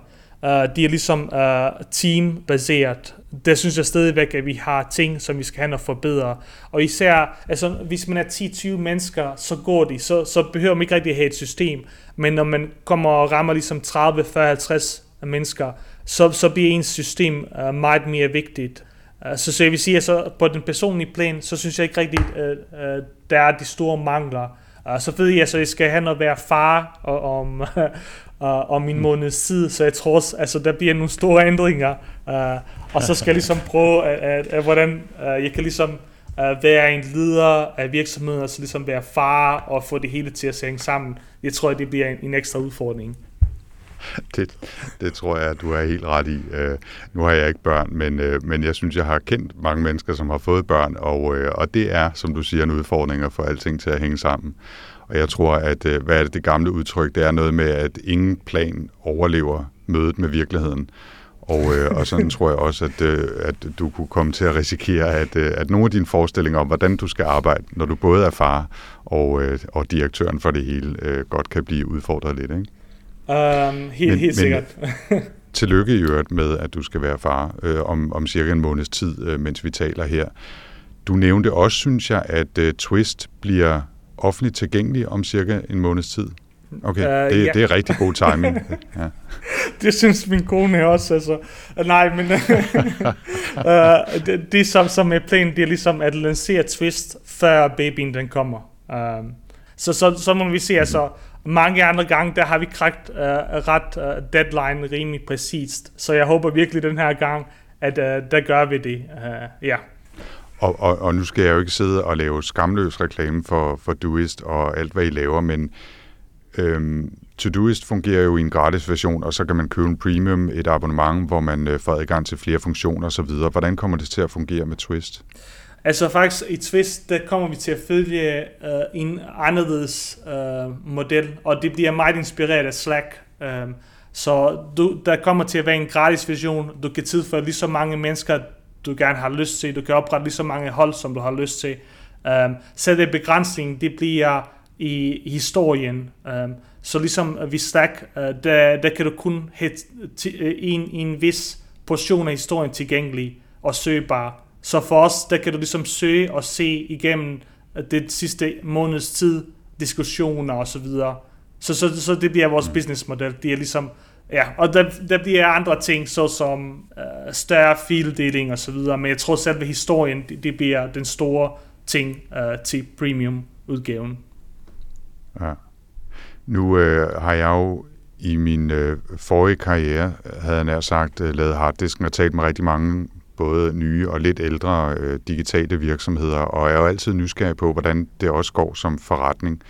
uh, de er ligesom uh, team-baseret. Der synes jeg stadigvæk, at vi har ting, som vi skal have og forbedre. Og især, altså hvis man er 10-20 mennesker, så går det, så, så behøver man ikke rigtig at have et system. Men når man kommer og rammer ligesom 30, 40, 50 mennesker, så, så bliver ens system uh, meget mere vigtigt. Uh, så, så jeg vil sige, at så på den personlige plan, så synes jeg ikke rigtigt, uh, uh, der er de store mangler. Uh, så ved jeg, at jeg skal have noget være far og, om, uh, om en måneds tid, så jeg tror også, altså der bliver nogle store ændringer. Uh, og så skal jeg ligesom prøve, at, at, at hvordan uh, jeg kan ligesom uh, være en leder af virksomheden, og så ligesom være far og få det hele til at hænge sammen. Jeg tror, det bliver en, en ekstra udfordring. Det, det tror jeg, at du er helt ret i. Uh, nu har jeg ikke børn, men, uh, men jeg synes, jeg har kendt mange mennesker, som har fået børn, og, uh, og det er, som du siger, en udfordring at få alting til at hænge sammen. Og jeg tror, at uh, hvad er det, det gamle udtryk, det er noget med, at ingen plan overlever mødet med virkeligheden. Og, øh, og sådan tror jeg også, at, øh, at du kunne komme til at risikere, at, øh, at nogle af dine forestillinger om, hvordan du skal arbejde, når du både er far og, øh, og direktøren for det hele, øh, godt kan blive udfordret lidt, ikke? Um, helt, men, helt sikkert. Men, tillykke i øvrigt med, at du skal være far øh, om, om cirka en måneds tid, øh, mens vi taler her. Du nævnte også, synes jeg, at øh, Twist bliver offentligt tilgængelig om cirka en månes tid. Okay, uh, det, ja. det er rigtig god timing. ja. Det synes min kone også. Altså. Nej, men uh, det, det som, som er planen, det er ligesom at lancere Twist, før babyen den kommer. Uh, så, så, så må vi se, altså mange andre gange, der har vi krægt uh, ret uh, deadline rimelig præcist. Så jeg håber virkelig den her gang, at uh, der gør vi det. Uh, ja. Og, og, og nu skal jeg jo ikke sidde og lave skamløs reklame for, for Doist og alt, hvad I laver, men Øhm, Todoist fungerer jo i en gratis version, og så kan man købe en premium, et abonnement, hvor man øh, får adgang til flere funktioner osv. Hvordan kommer det til at fungere med Twist? Altså faktisk i Twist, der kommer vi til at følge øh, en anderledes øh, model, og det bliver meget inspireret af Slack. Øh, så du, der kommer til at være en gratis version. Du kan tilføje lige så mange mennesker, du gerne har lyst til. Du kan oprette lige så mange hold, som du har lyst til. Øh, så det begrænsning, det bliver i historien. Um, så ligesom vi Stack, uh, der, der kan du kun have en, en vis portion af historien tilgængelig og søgbar. Så for os, der kan du ligesom søge og se igennem det sidste måneds tid, diskussioner og så videre. Så, så, så det bliver vores mm. businessmodel. Det er ligesom, ja, og der, der bliver andre ting, såsom øh, større fildeling og så videre, men jeg tror selv, at historien, det, det bliver den store ting øh, til premium-udgaven. Ja. Nu øh, har jeg jo i min øh, forrige karriere, havde jeg nær sagt, øh, lavet harddisken og talt med rigtig mange både nye og lidt ældre øh, digitale virksomheder, og er jo altid nysgerrig på, hvordan det også går som forretning.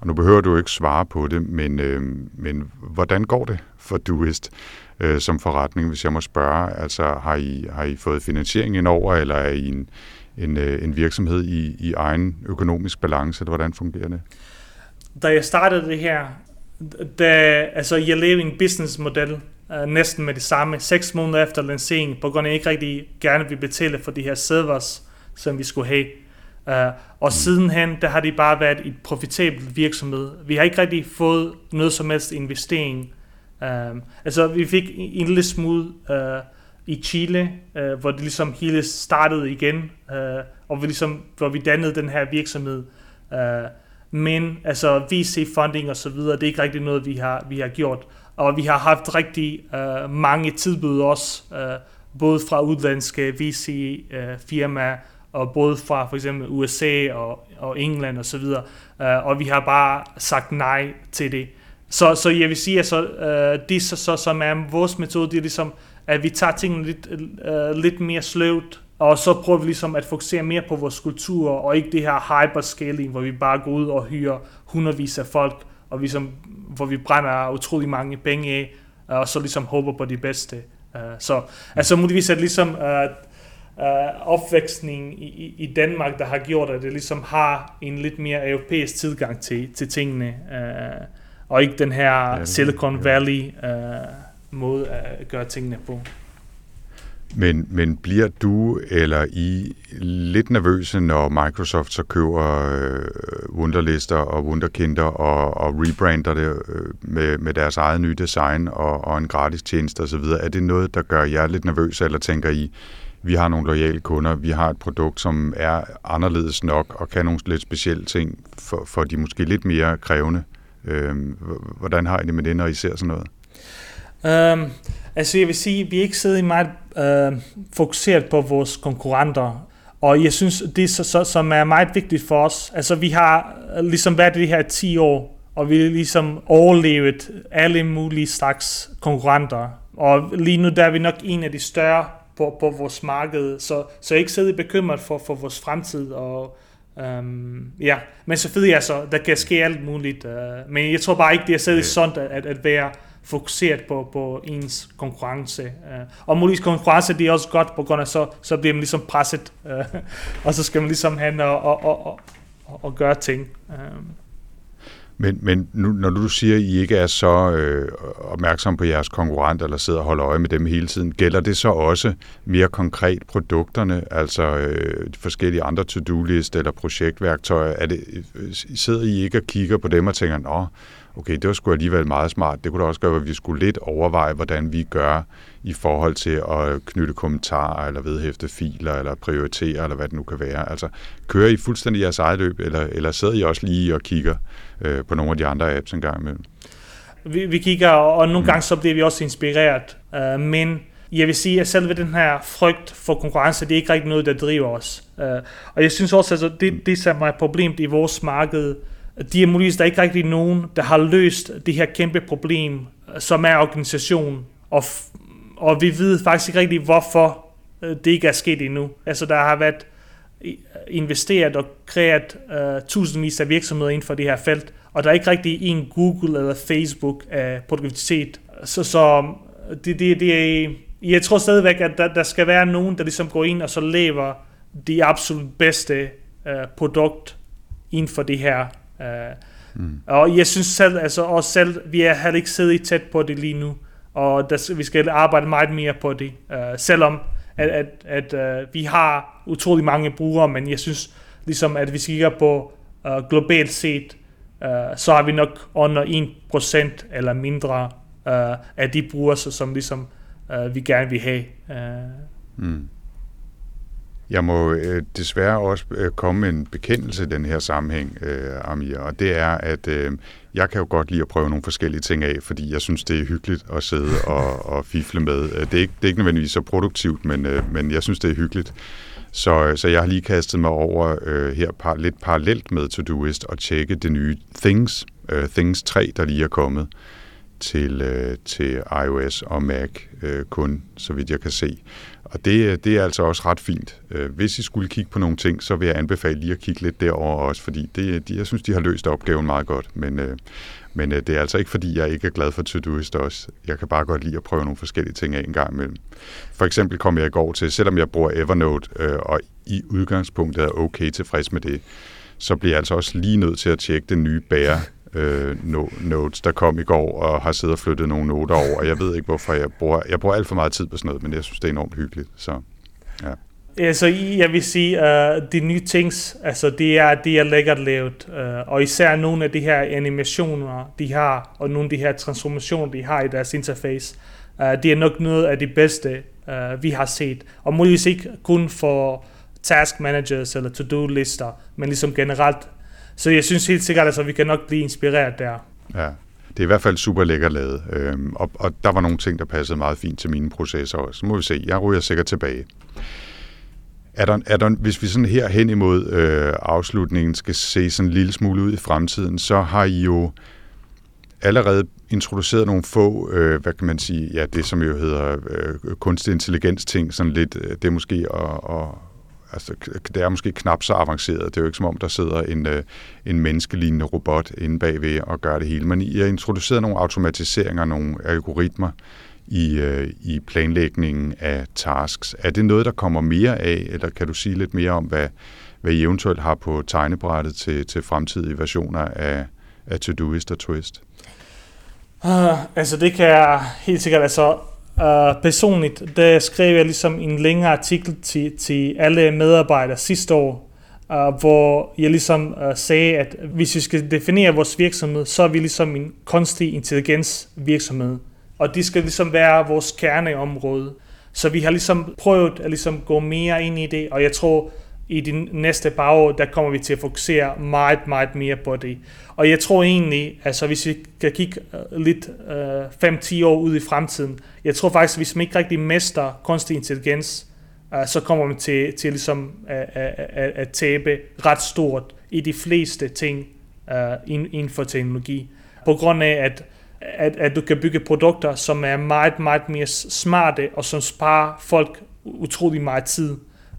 Og nu behøver du ikke svare på det, men, øh, men hvordan går det for Duist øh, som forretning, hvis jeg må spørge? Altså har I, har I fået finansiering ind over, eller er I en, en, øh, en virksomhed i, i egen økonomisk balance, eller hvordan fungerer det? Da jeg startede det her, da, altså jeg lavede en businessmodel uh, næsten med det samme, seks måneder efter lanceringen, på grund af at jeg ikke rigtig gerne ville betale for de her servers, som vi skulle have. Uh, og sidenhen, der har det bare været et profitabelt virksomhed. Vi har ikke rigtig fået noget som helst investering. Uh, altså, vi fik en lille smule uh, i Chile, uh, hvor det ligesom hele startede igen, uh, og vi ligesom, hvor vi dannede den her virksomhed. Uh, men altså VC-funding og så videre, det er ikke rigtig noget, vi har, vi har gjort. Og vi har haft rigtig uh, mange tilbud også, uh, både fra udlandske VC-firmaer, uh, og både fra for eksempel USA og, og England og så videre. Uh, og vi har bare sagt nej til det. Så, så jeg vil sige, at altså, uh, det så, så, som er vores metode, det er ligesom, at vi tager tingene lidt, uh, lidt mere sløvt, og så prøver vi ligesom at fokusere mere på vores kultur, og ikke det her hyperscaling, hvor vi bare går ud og hyrer hundredvis af folk, og vi som, hvor vi brænder utrolig mange penge af, og så ligesom håber på det bedste. Uh, så altså muligvis er det ligesom uh, uh, opvækstning i, i Danmark, der har gjort, at det ligesom har en lidt mere europæisk tilgang til, til tingene, uh, og ikke den her Silicon Valley uh, måde at gøre tingene på. Men, men bliver du eller I lidt nervøse, når Microsoft så køber øh, Wunderlister og Wunderkinder og, og rebrander det øh, med, med deres eget nye design og, og en gratis tjeneste osv.? Er det noget, der gør jer lidt nervøse, eller tænker I, vi har nogle loyale kunder, vi har et produkt, som er anderledes nok og kan nogle lidt specielle ting for, for de måske lidt mere krævende? Øh, hvordan har I det med det, når I ser sådan noget? Um, altså jeg vil sige, vi er ikke sidder meget uh, fokuseret på vores konkurrenter, og jeg synes, det er så, så, som er meget vigtigt for os, altså vi har øh, ligesom været i det her 10 år, og vi har ligesom overlevet alle mulige slags konkurrenter, og lige nu der er vi nok en af de større på, på vores marked, så, så ikke siddet bekymret for, for vores fremtid, og Um, ja, men selvfølgelig altså, der kan ske alt muligt, uh, men jeg tror bare ikke, det er særlig sundt at, at, være fokuseret på, på ens konkurrence. Uh, og muligvis konkurrence, det er også godt, på grund af så, så bliver man ligesom presset, uh, og så skal man ligesom hen og, og, og, og, og gøre ting. Uh. Men, men nu, når du siger, at I ikke er så øh, opmærksom på jeres konkurrenter, eller sidder og holder øje med dem hele tiden, gælder det så også mere konkret produkterne, altså øh, de forskellige andre to-do-list eller projektværktøjer? Er det, øh, sidder I ikke og kigger på dem og tænker, nå, okay, det var sgu alligevel meget smart. Det kunne da også gøre, at vi skulle lidt overveje, hvordan vi gør i forhold til at knytte kommentarer, eller vedhæfte filer, eller prioritere, eller hvad det nu kan være. Altså, kører I fuldstændig jeres eget løb, eller, eller sidder I også lige og kigger øh, på nogle af de andre apps en gang imellem? Vi, vi kigger, og nogle mm. gange så bliver vi også inspireret, øh, men jeg vil sige, at selve den her frygt for konkurrence, det er ikke rigtig noget, der driver os. Uh, og jeg synes også, at altså, det, det som er problemet i vores marked, de er muligvis, der er ikke rigtig nogen, der har løst det her kæmpe problem, øh, som er organisation. Og, og vi ved faktisk ikke rigtig, hvorfor øh, det ikke er sket endnu. Altså, der har været investeret og kreeret uh, tusindvis af virksomheder inden for det her felt, og der er ikke rigtig en Google eller Facebook af produktivitet. Så, så det, det, det er, jeg tror stadigvæk, at der, der skal være nogen, der ligesom går ind og så lever det absolut bedste uh, produkt inden for det her Uh, mm. Og jeg synes selv, altså også selv, vi er heller ikke siddet tæt på det lige nu, og der, vi skal arbejde meget mere på det, uh, selvom at, at, at uh, vi har utrolig mange brugere, men jeg synes ligesom, at hvis vi kigger på uh, globalt set, uh, så har vi nok under 1% eller mindre uh, af de brugere, som ligesom uh, vi gerne vil have. Uh. Mm. Jeg må øh, desværre også øh, komme med en bekendelse i den her sammenhæng, øh, Amir, og det er, at øh, jeg kan jo godt lide at prøve nogle forskellige ting af, fordi jeg synes, det er hyggeligt at sidde og, og fifle med. Det er, ikke, det er ikke nødvendigvis så produktivt, men, øh, men jeg synes, det er hyggeligt. Så, så jeg har lige kastet mig over øh, her par, lidt parallelt med Todoist og tjekke det nye Things, øh, Things 3, der lige er kommet til, øh, til iOS og Mac øh, kun, så vidt jeg kan se. Og det, øh, det er altså også ret fint. Øh, hvis I skulle kigge på nogle ting, så vil jeg anbefale lige at kigge lidt derover også, fordi det, de, jeg synes, de har løst opgaven meget godt. Men, øh, men det er altså ikke, fordi jeg ikke er glad for Todoist også. Jeg kan bare godt lide at prøve nogle forskellige ting af en gang imellem. For eksempel kom jeg i går til, selvom jeg bruger Evernote, og i udgangspunktet er okay tilfreds med det, så bliver jeg altså også lige nødt til at tjekke den nye bære øh, notes, der kom i går, og har siddet og flyttet nogle noter over. Og jeg ved ikke, hvorfor jeg bruger... Jeg bruger alt for meget tid på sådan noget, men jeg synes, det er enormt hyggeligt. Så, ja. Ja, så jeg vil sige, uh, de nye ting, altså det er, det er lækkert lavet, uh, og især nogle af de her animationer, de har, og nogle af de her transformationer, de har i deres interface, uh, det er nok noget af det bedste, uh, vi har set, og muligvis ikke kun for task managers eller to-do lister, men ligesom generelt så jeg synes helt sikkert, at altså, vi kan nok blive inspireret der. Ja, det er i hvert fald super lækker lavet, øhm, og, og der var nogle ting, der passede meget fint til mine processer også. Så må vi se, jeg ryger sikkert tilbage. Er der, er der, hvis vi sådan her hen imod øh, afslutningen skal se sådan en lille smule ud i fremtiden, så har I jo allerede introduceret nogle få, øh, hvad kan man sige, ja, det som jo hedder øh, kunstig intelligens ting, sådan lidt, øh, det er måske at, at altså, det er måske knap så avanceret. Det er jo ikke som om, der sidder en, øh, en menneskelignende robot inde bagved og gør det hele. Men I har introduceret nogle automatiseringer, nogle algoritmer i, øh, i planlægningen af tasks. Er det noget, der kommer mere af, eller kan du sige lidt mere om, hvad, hvad I eventuelt har på tegnebrættet til, til fremtidige versioner af, af Todoist og Twist? Uh, altså det kan jeg helt sikkert, altså Uh, personligt, der skrev jeg ligesom en længere artikel til, til alle medarbejdere sidste år, uh, hvor jeg ligesom uh, sagde, at hvis vi skal definere vores virksomhed, så er vi ligesom en kunstig intelligens virksomhed. Og det skal ligesom være vores kerneområde. Så vi har ligesom prøvet at ligesom gå mere ind i det, og jeg tror, i de næste par år, der kommer vi til at fokusere meget, meget mere på det. Og jeg tror egentlig, altså hvis vi kan kigge øh, lidt øh, 5-10 år ud i fremtiden, jeg tror faktisk, hvis man ikke rigtig mester kunstig intelligens, øh, så kommer man til, til ligesom øh, øh, at tabe ret stort i de fleste ting uh, inden for teknologi. På grund af, at, at, at du kan bygge produkter, som er meget, meget mere smarte, og som sparer folk utrolig meget tid.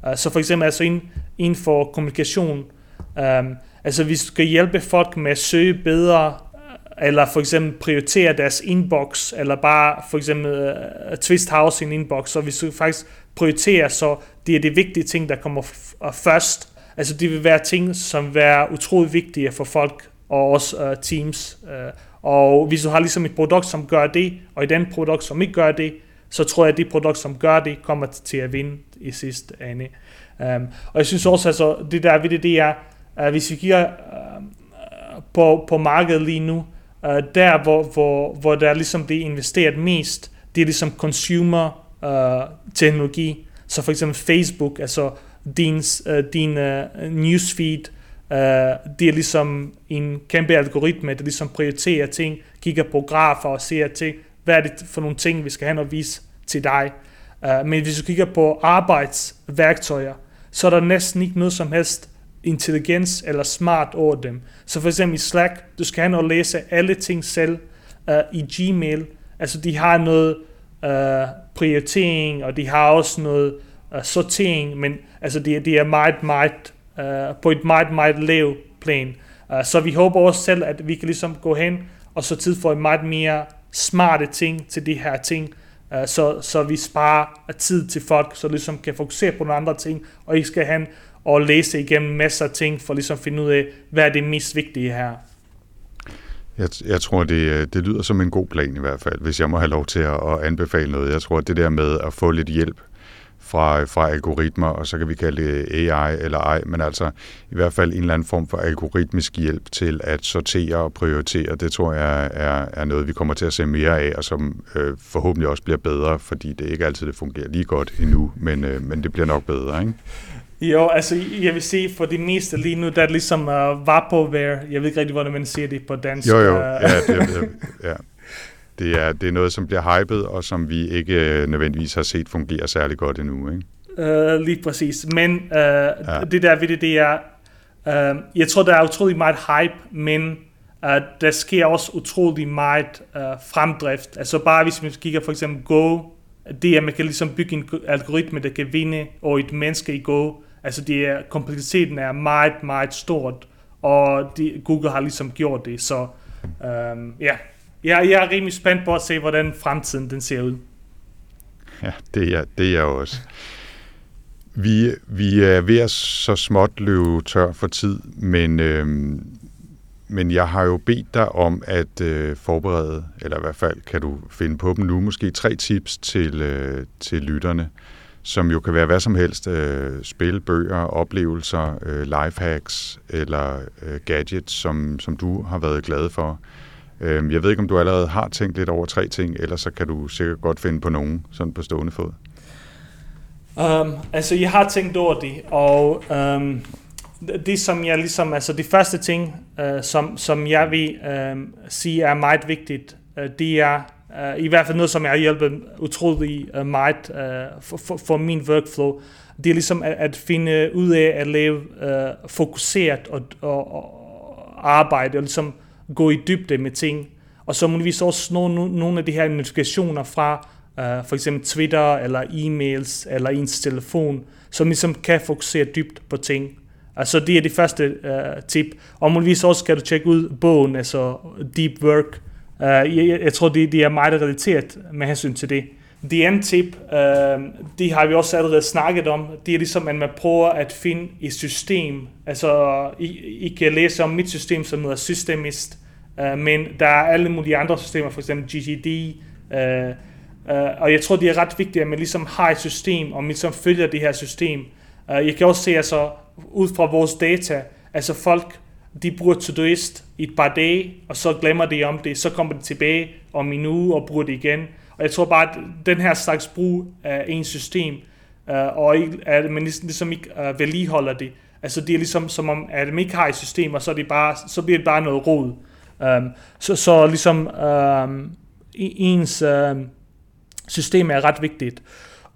Uh, så for eksempel altså inden, inden for kommunikation, um, altså hvis du skal hjælpe folk med at søge bedre, øh, eller for eksempel prioritere deres inbox, eller bare for eksempel uh, twist house in inbox, så hvis du faktisk prioriterer, så det er de vigtige ting, der kommer først. Altså det vil være ting, som vil være utrolig vigtige for folk og også uh, teams. Uh, og hvis du har ligesom et produkt, som gør det, og et andet produkt, som ikke gør det, så tror jeg, at de produkter, som gør det, kommer til at vinde i sidste ende. Um, og jeg synes også, altså, det der ved det, det er, uh, hvis vi kigger uh, på, på markedet lige nu, uh, der hvor, hvor, hvor der ligesom bliver investeret mest, det er ligesom consumer uh, teknologi. Så for eksempel Facebook, altså din, uh, din uh, newsfeed, uh, det er ligesom en kæmpe algoritme, der ligesom prioriterer ting, kigger på grafer og ser ting, hvad er det for nogle ting, vi skal have og vise til dig. Uh, men hvis du kigger på arbejdsværktøjer, så er der næsten ikke noget som helst intelligens eller smart over dem. Så for eksempel i Slack, du skal have og læse alle ting selv. Uh, I Gmail, altså de har noget uh, prioritering, og de har også noget uh, sortering, men altså det, de er meget, meget, uh, på et meget, meget lav plan. Uh, så vi håber også selv, at vi kan ligesom gå hen og så tid for en meget mere smarte ting til de her ting, øh, så, så vi sparer tid til folk, så ligesom kan fokusere på nogle andre ting, og ikke skal hen og læse igennem masser af ting, for ligesom at finde ud af, hvad er det mest vigtige her. Jeg, jeg tror, det, øh, det lyder som en god plan i hvert fald, hvis jeg må have lov til at, at anbefale noget. Jeg tror, at det der med at få lidt hjælp fra, fra algoritmer, og så kan vi kalde det AI eller ej, men altså i hvert fald en eller anden form for algoritmisk hjælp til at sortere og prioritere, det tror jeg er, er noget, vi kommer til at se mere af, og som øh, forhåbentlig også bliver bedre, fordi det ikke altid det fungerer lige godt endnu, men, øh, men det bliver nok bedre, ikke? Jo, altså jeg vil sige, for det meste lige nu, der er ligesom uh, vær. Jeg ved ikke rigtig, hvordan man siger det på dansk. Jo, jo, ja, det, ja. Det, er, det er noget, som bliver hypet, og som vi ikke øh, nødvendigvis har set fungere særlig godt endnu, ikke? Uh, lige præcis. Men uh, ja. det der ved det, det er, uh, jeg tror, der er utrolig meget hype, men uh, der sker også utrolig meget uh, fremdrift. Altså bare hvis man kigger for eksempel Go, det er, at man kan ligesom bygge en algoritme, der kan vinde over et menneske i Go. Altså det er, kompleksiteten er meget, meget stort, og de, Google har ligesom gjort det, så um, ja. Jeg, jeg er rimelig spændt på at se, hvordan fremtiden den ser ud. Ja, det er, det er jeg også. Vi, vi er ved at så småt løbe tør for tid, men, øh, men jeg har jo bedt dig om at øh, forberede, eller i hvert fald kan du finde på dem nu, måske tre tips til, øh, til lytterne, som jo kan være hvad som helst. Øh, spil, bøger, oplevelser, øh, lifehacks eller øh, gadgets, som, som du har været glad for. Øh, Øhm, jeg ved ikke, om du allerede har tænkt lidt over tre ting, eller så kan du sikkert godt finde på nogen sådan på stående fod. Um, altså, jeg har tænkt over det, og um, det som jeg ligesom, altså de første ting, uh, som, som jeg vil uh, sige er meget vigtigt, uh, det er uh, i hvert fald noget, som jeg har hjulpet utrolig uh, meget uh, for, for, for min workflow. Det er ligesom at, at finde ud af at lave uh, fokuseret og, og, og arbejde, og ligesom gå i dybde med ting. Og så muligvis også nå nogle af de her notifikationer fra uh, for eksempel Twitter, eller e-mails, eller ens telefon, som ligesom kan fokusere dybt på ting. Altså det er det første uh, tip. Og muligvis også kan du tjekke ud bogen, altså Deep Work. Uh, jeg, jeg tror, det, det er meget relateret med hensyn til det. Det andet tip, øh, det har vi også allerede snakket om, det er ligesom, at man prøver at finde et system. Altså, I, I kan læse om mit system, som hedder Systemist, øh, men der er alle mulige andre systemer, for eksempel GGD, øh, øh, og jeg tror, det er ret vigtigt, at man ligesom har et system, og man ligesom følger det her system. Øh, jeg kan også se, altså, ud fra vores data, altså folk, de bruger Todoist i et par dage, og så glemmer de om det, så kommer de tilbage om en uge og bruger det igen. Og jeg tror bare, at den her slags brug af ens system, øh, og at man ligesom, ligesom ikke uh, vedligeholder det, altså det er ligesom som om, at man ikke har et system, og så, er det bare, så bliver det bare noget råd. Um, øhm, så, så ligesom um, ens... Um, system er ret vigtigt.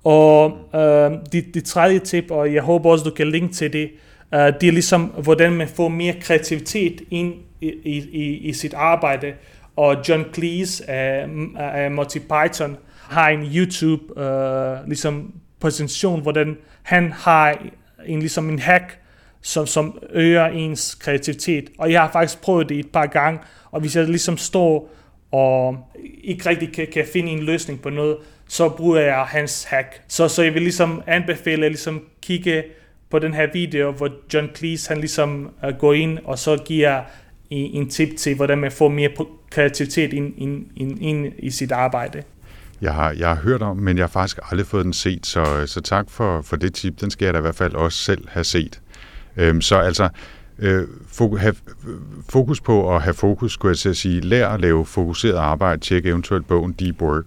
Og øh, det, det tredje tip, og jeg håber også, du kan linke til det, øh, det er ligesom, hvordan man får mere kreativitet ind i, i, i sit arbejde. Og John Cleese af, af Monty Python har en YouTube øh, ligesom præsentation, hvordan han har en, ligesom en hack, som, som øger ens kreativitet. Og jeg har faktisk prøvet det et par gange, og hvis jeg ligesom står og ikke rigtig kan, kan finde en løsning på noget, så bruger jeg hans hack. Så, så jeg vil ligesom anbefale at ligesom kigge på den her video, hvor John Cleese han ligesom uh, går ind, og så giver en, en tip til, hvordan man får mere kreativitet ind, ind, ind, ind i sit arbejde. Jeg har, jeg har hørt om, men jeg har faktisk aldrig fået den set, så, så tak for, for det tip. Den skal jeg da i hvert fald også selv have set. Øhm, så altså, øh, fokus på at have fokus, skulle jeg til at sige, lær at lave fokuseret arbejde, tjek eventuelt bogen Deep Work,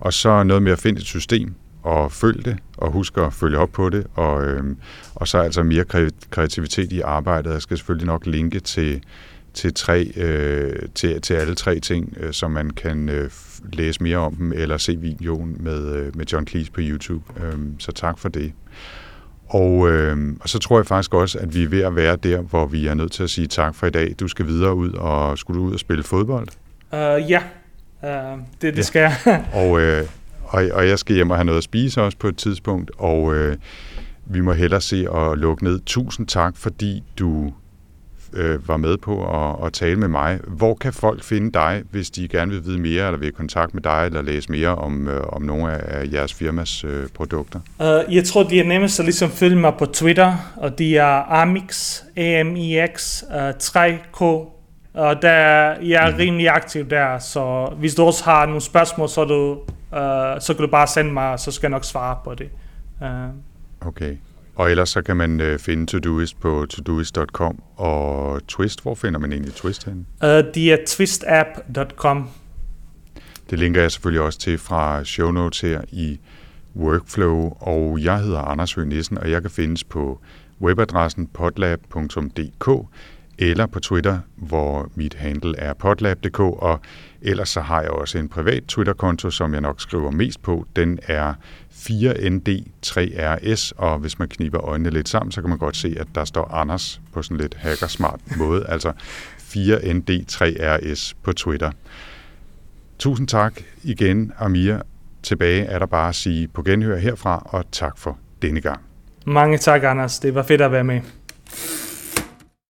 og så noget med at finde et system, og følge det, og huske at følge op på det, og, øh, og så altså mere kreativitet i arbejdet. Jeg skal selvfølgelig nok linke til, til, tre, øh, til, til alle tre ting, øh, så man kan øh, læse mere om dem, eller se videoen med, øh, med John Cleese på YouTube. Øh, så tak for det. Og, øh, og så tror jeg faktisk også, at vi er ved at være der, hvor vi er nødt til at sige tak for i dag. Du skal videre ud, og skulle du ud og spille fodbold? Uh, ja, uh, det, det ja. skal jeg. og, øh, og, og jeg skal hjem og have noget at spise også på et tidspunkt, og øh, vi må hellere se og lukke ned. Tusind tak, fordi du øh, var med på at, at tale med mig. Hvor kan folk finde dig, hvis de gerne vil vide mere, eller vil i kontakt med dig, eller læse mere om, øh, om nogle af jeres firmas øh, produkter? Uh, jeg tror, det er nemmest at ligesom følge mig på Twitter, og det er Amix, A-M-I-X, uh, 3K, og der, jeg er mm. rimelig aktiv der, så hvis du også har nogle spørgsmål, så, du, uh, så kan du bare sende mig, så skal jeg nok svare på det. Uh. Okay. Og ellers så kan man øh, finde Todoist på todoist.com og Twist. Hvor finder man egentlig Twist hen? Uh, det er twistapp.com. Det linker jeg selvfølgelig også til fra show notes her i workflow, og jeg hedder Anders Høgh Nissen, og jeg kan findes på webadressen potlab.dk eller på Twitter, hvor mit handle er potlab.dk, og ellers så har jeg også en privat Twitter-konto, som jeg nok skriver mest på. Den er 4ND3RS, og hvis man kniber øjnene lidt sammen, så kan man godt se, at der står Anders på sådan lidt hackersmart måde, altså 4ND3RS på Twitter. Tusind tak igen, Amir. Tilbage er der bare at sige på genhør herfra, og tak for denne gang. Mange tak, Anders. Det var fedt at være med.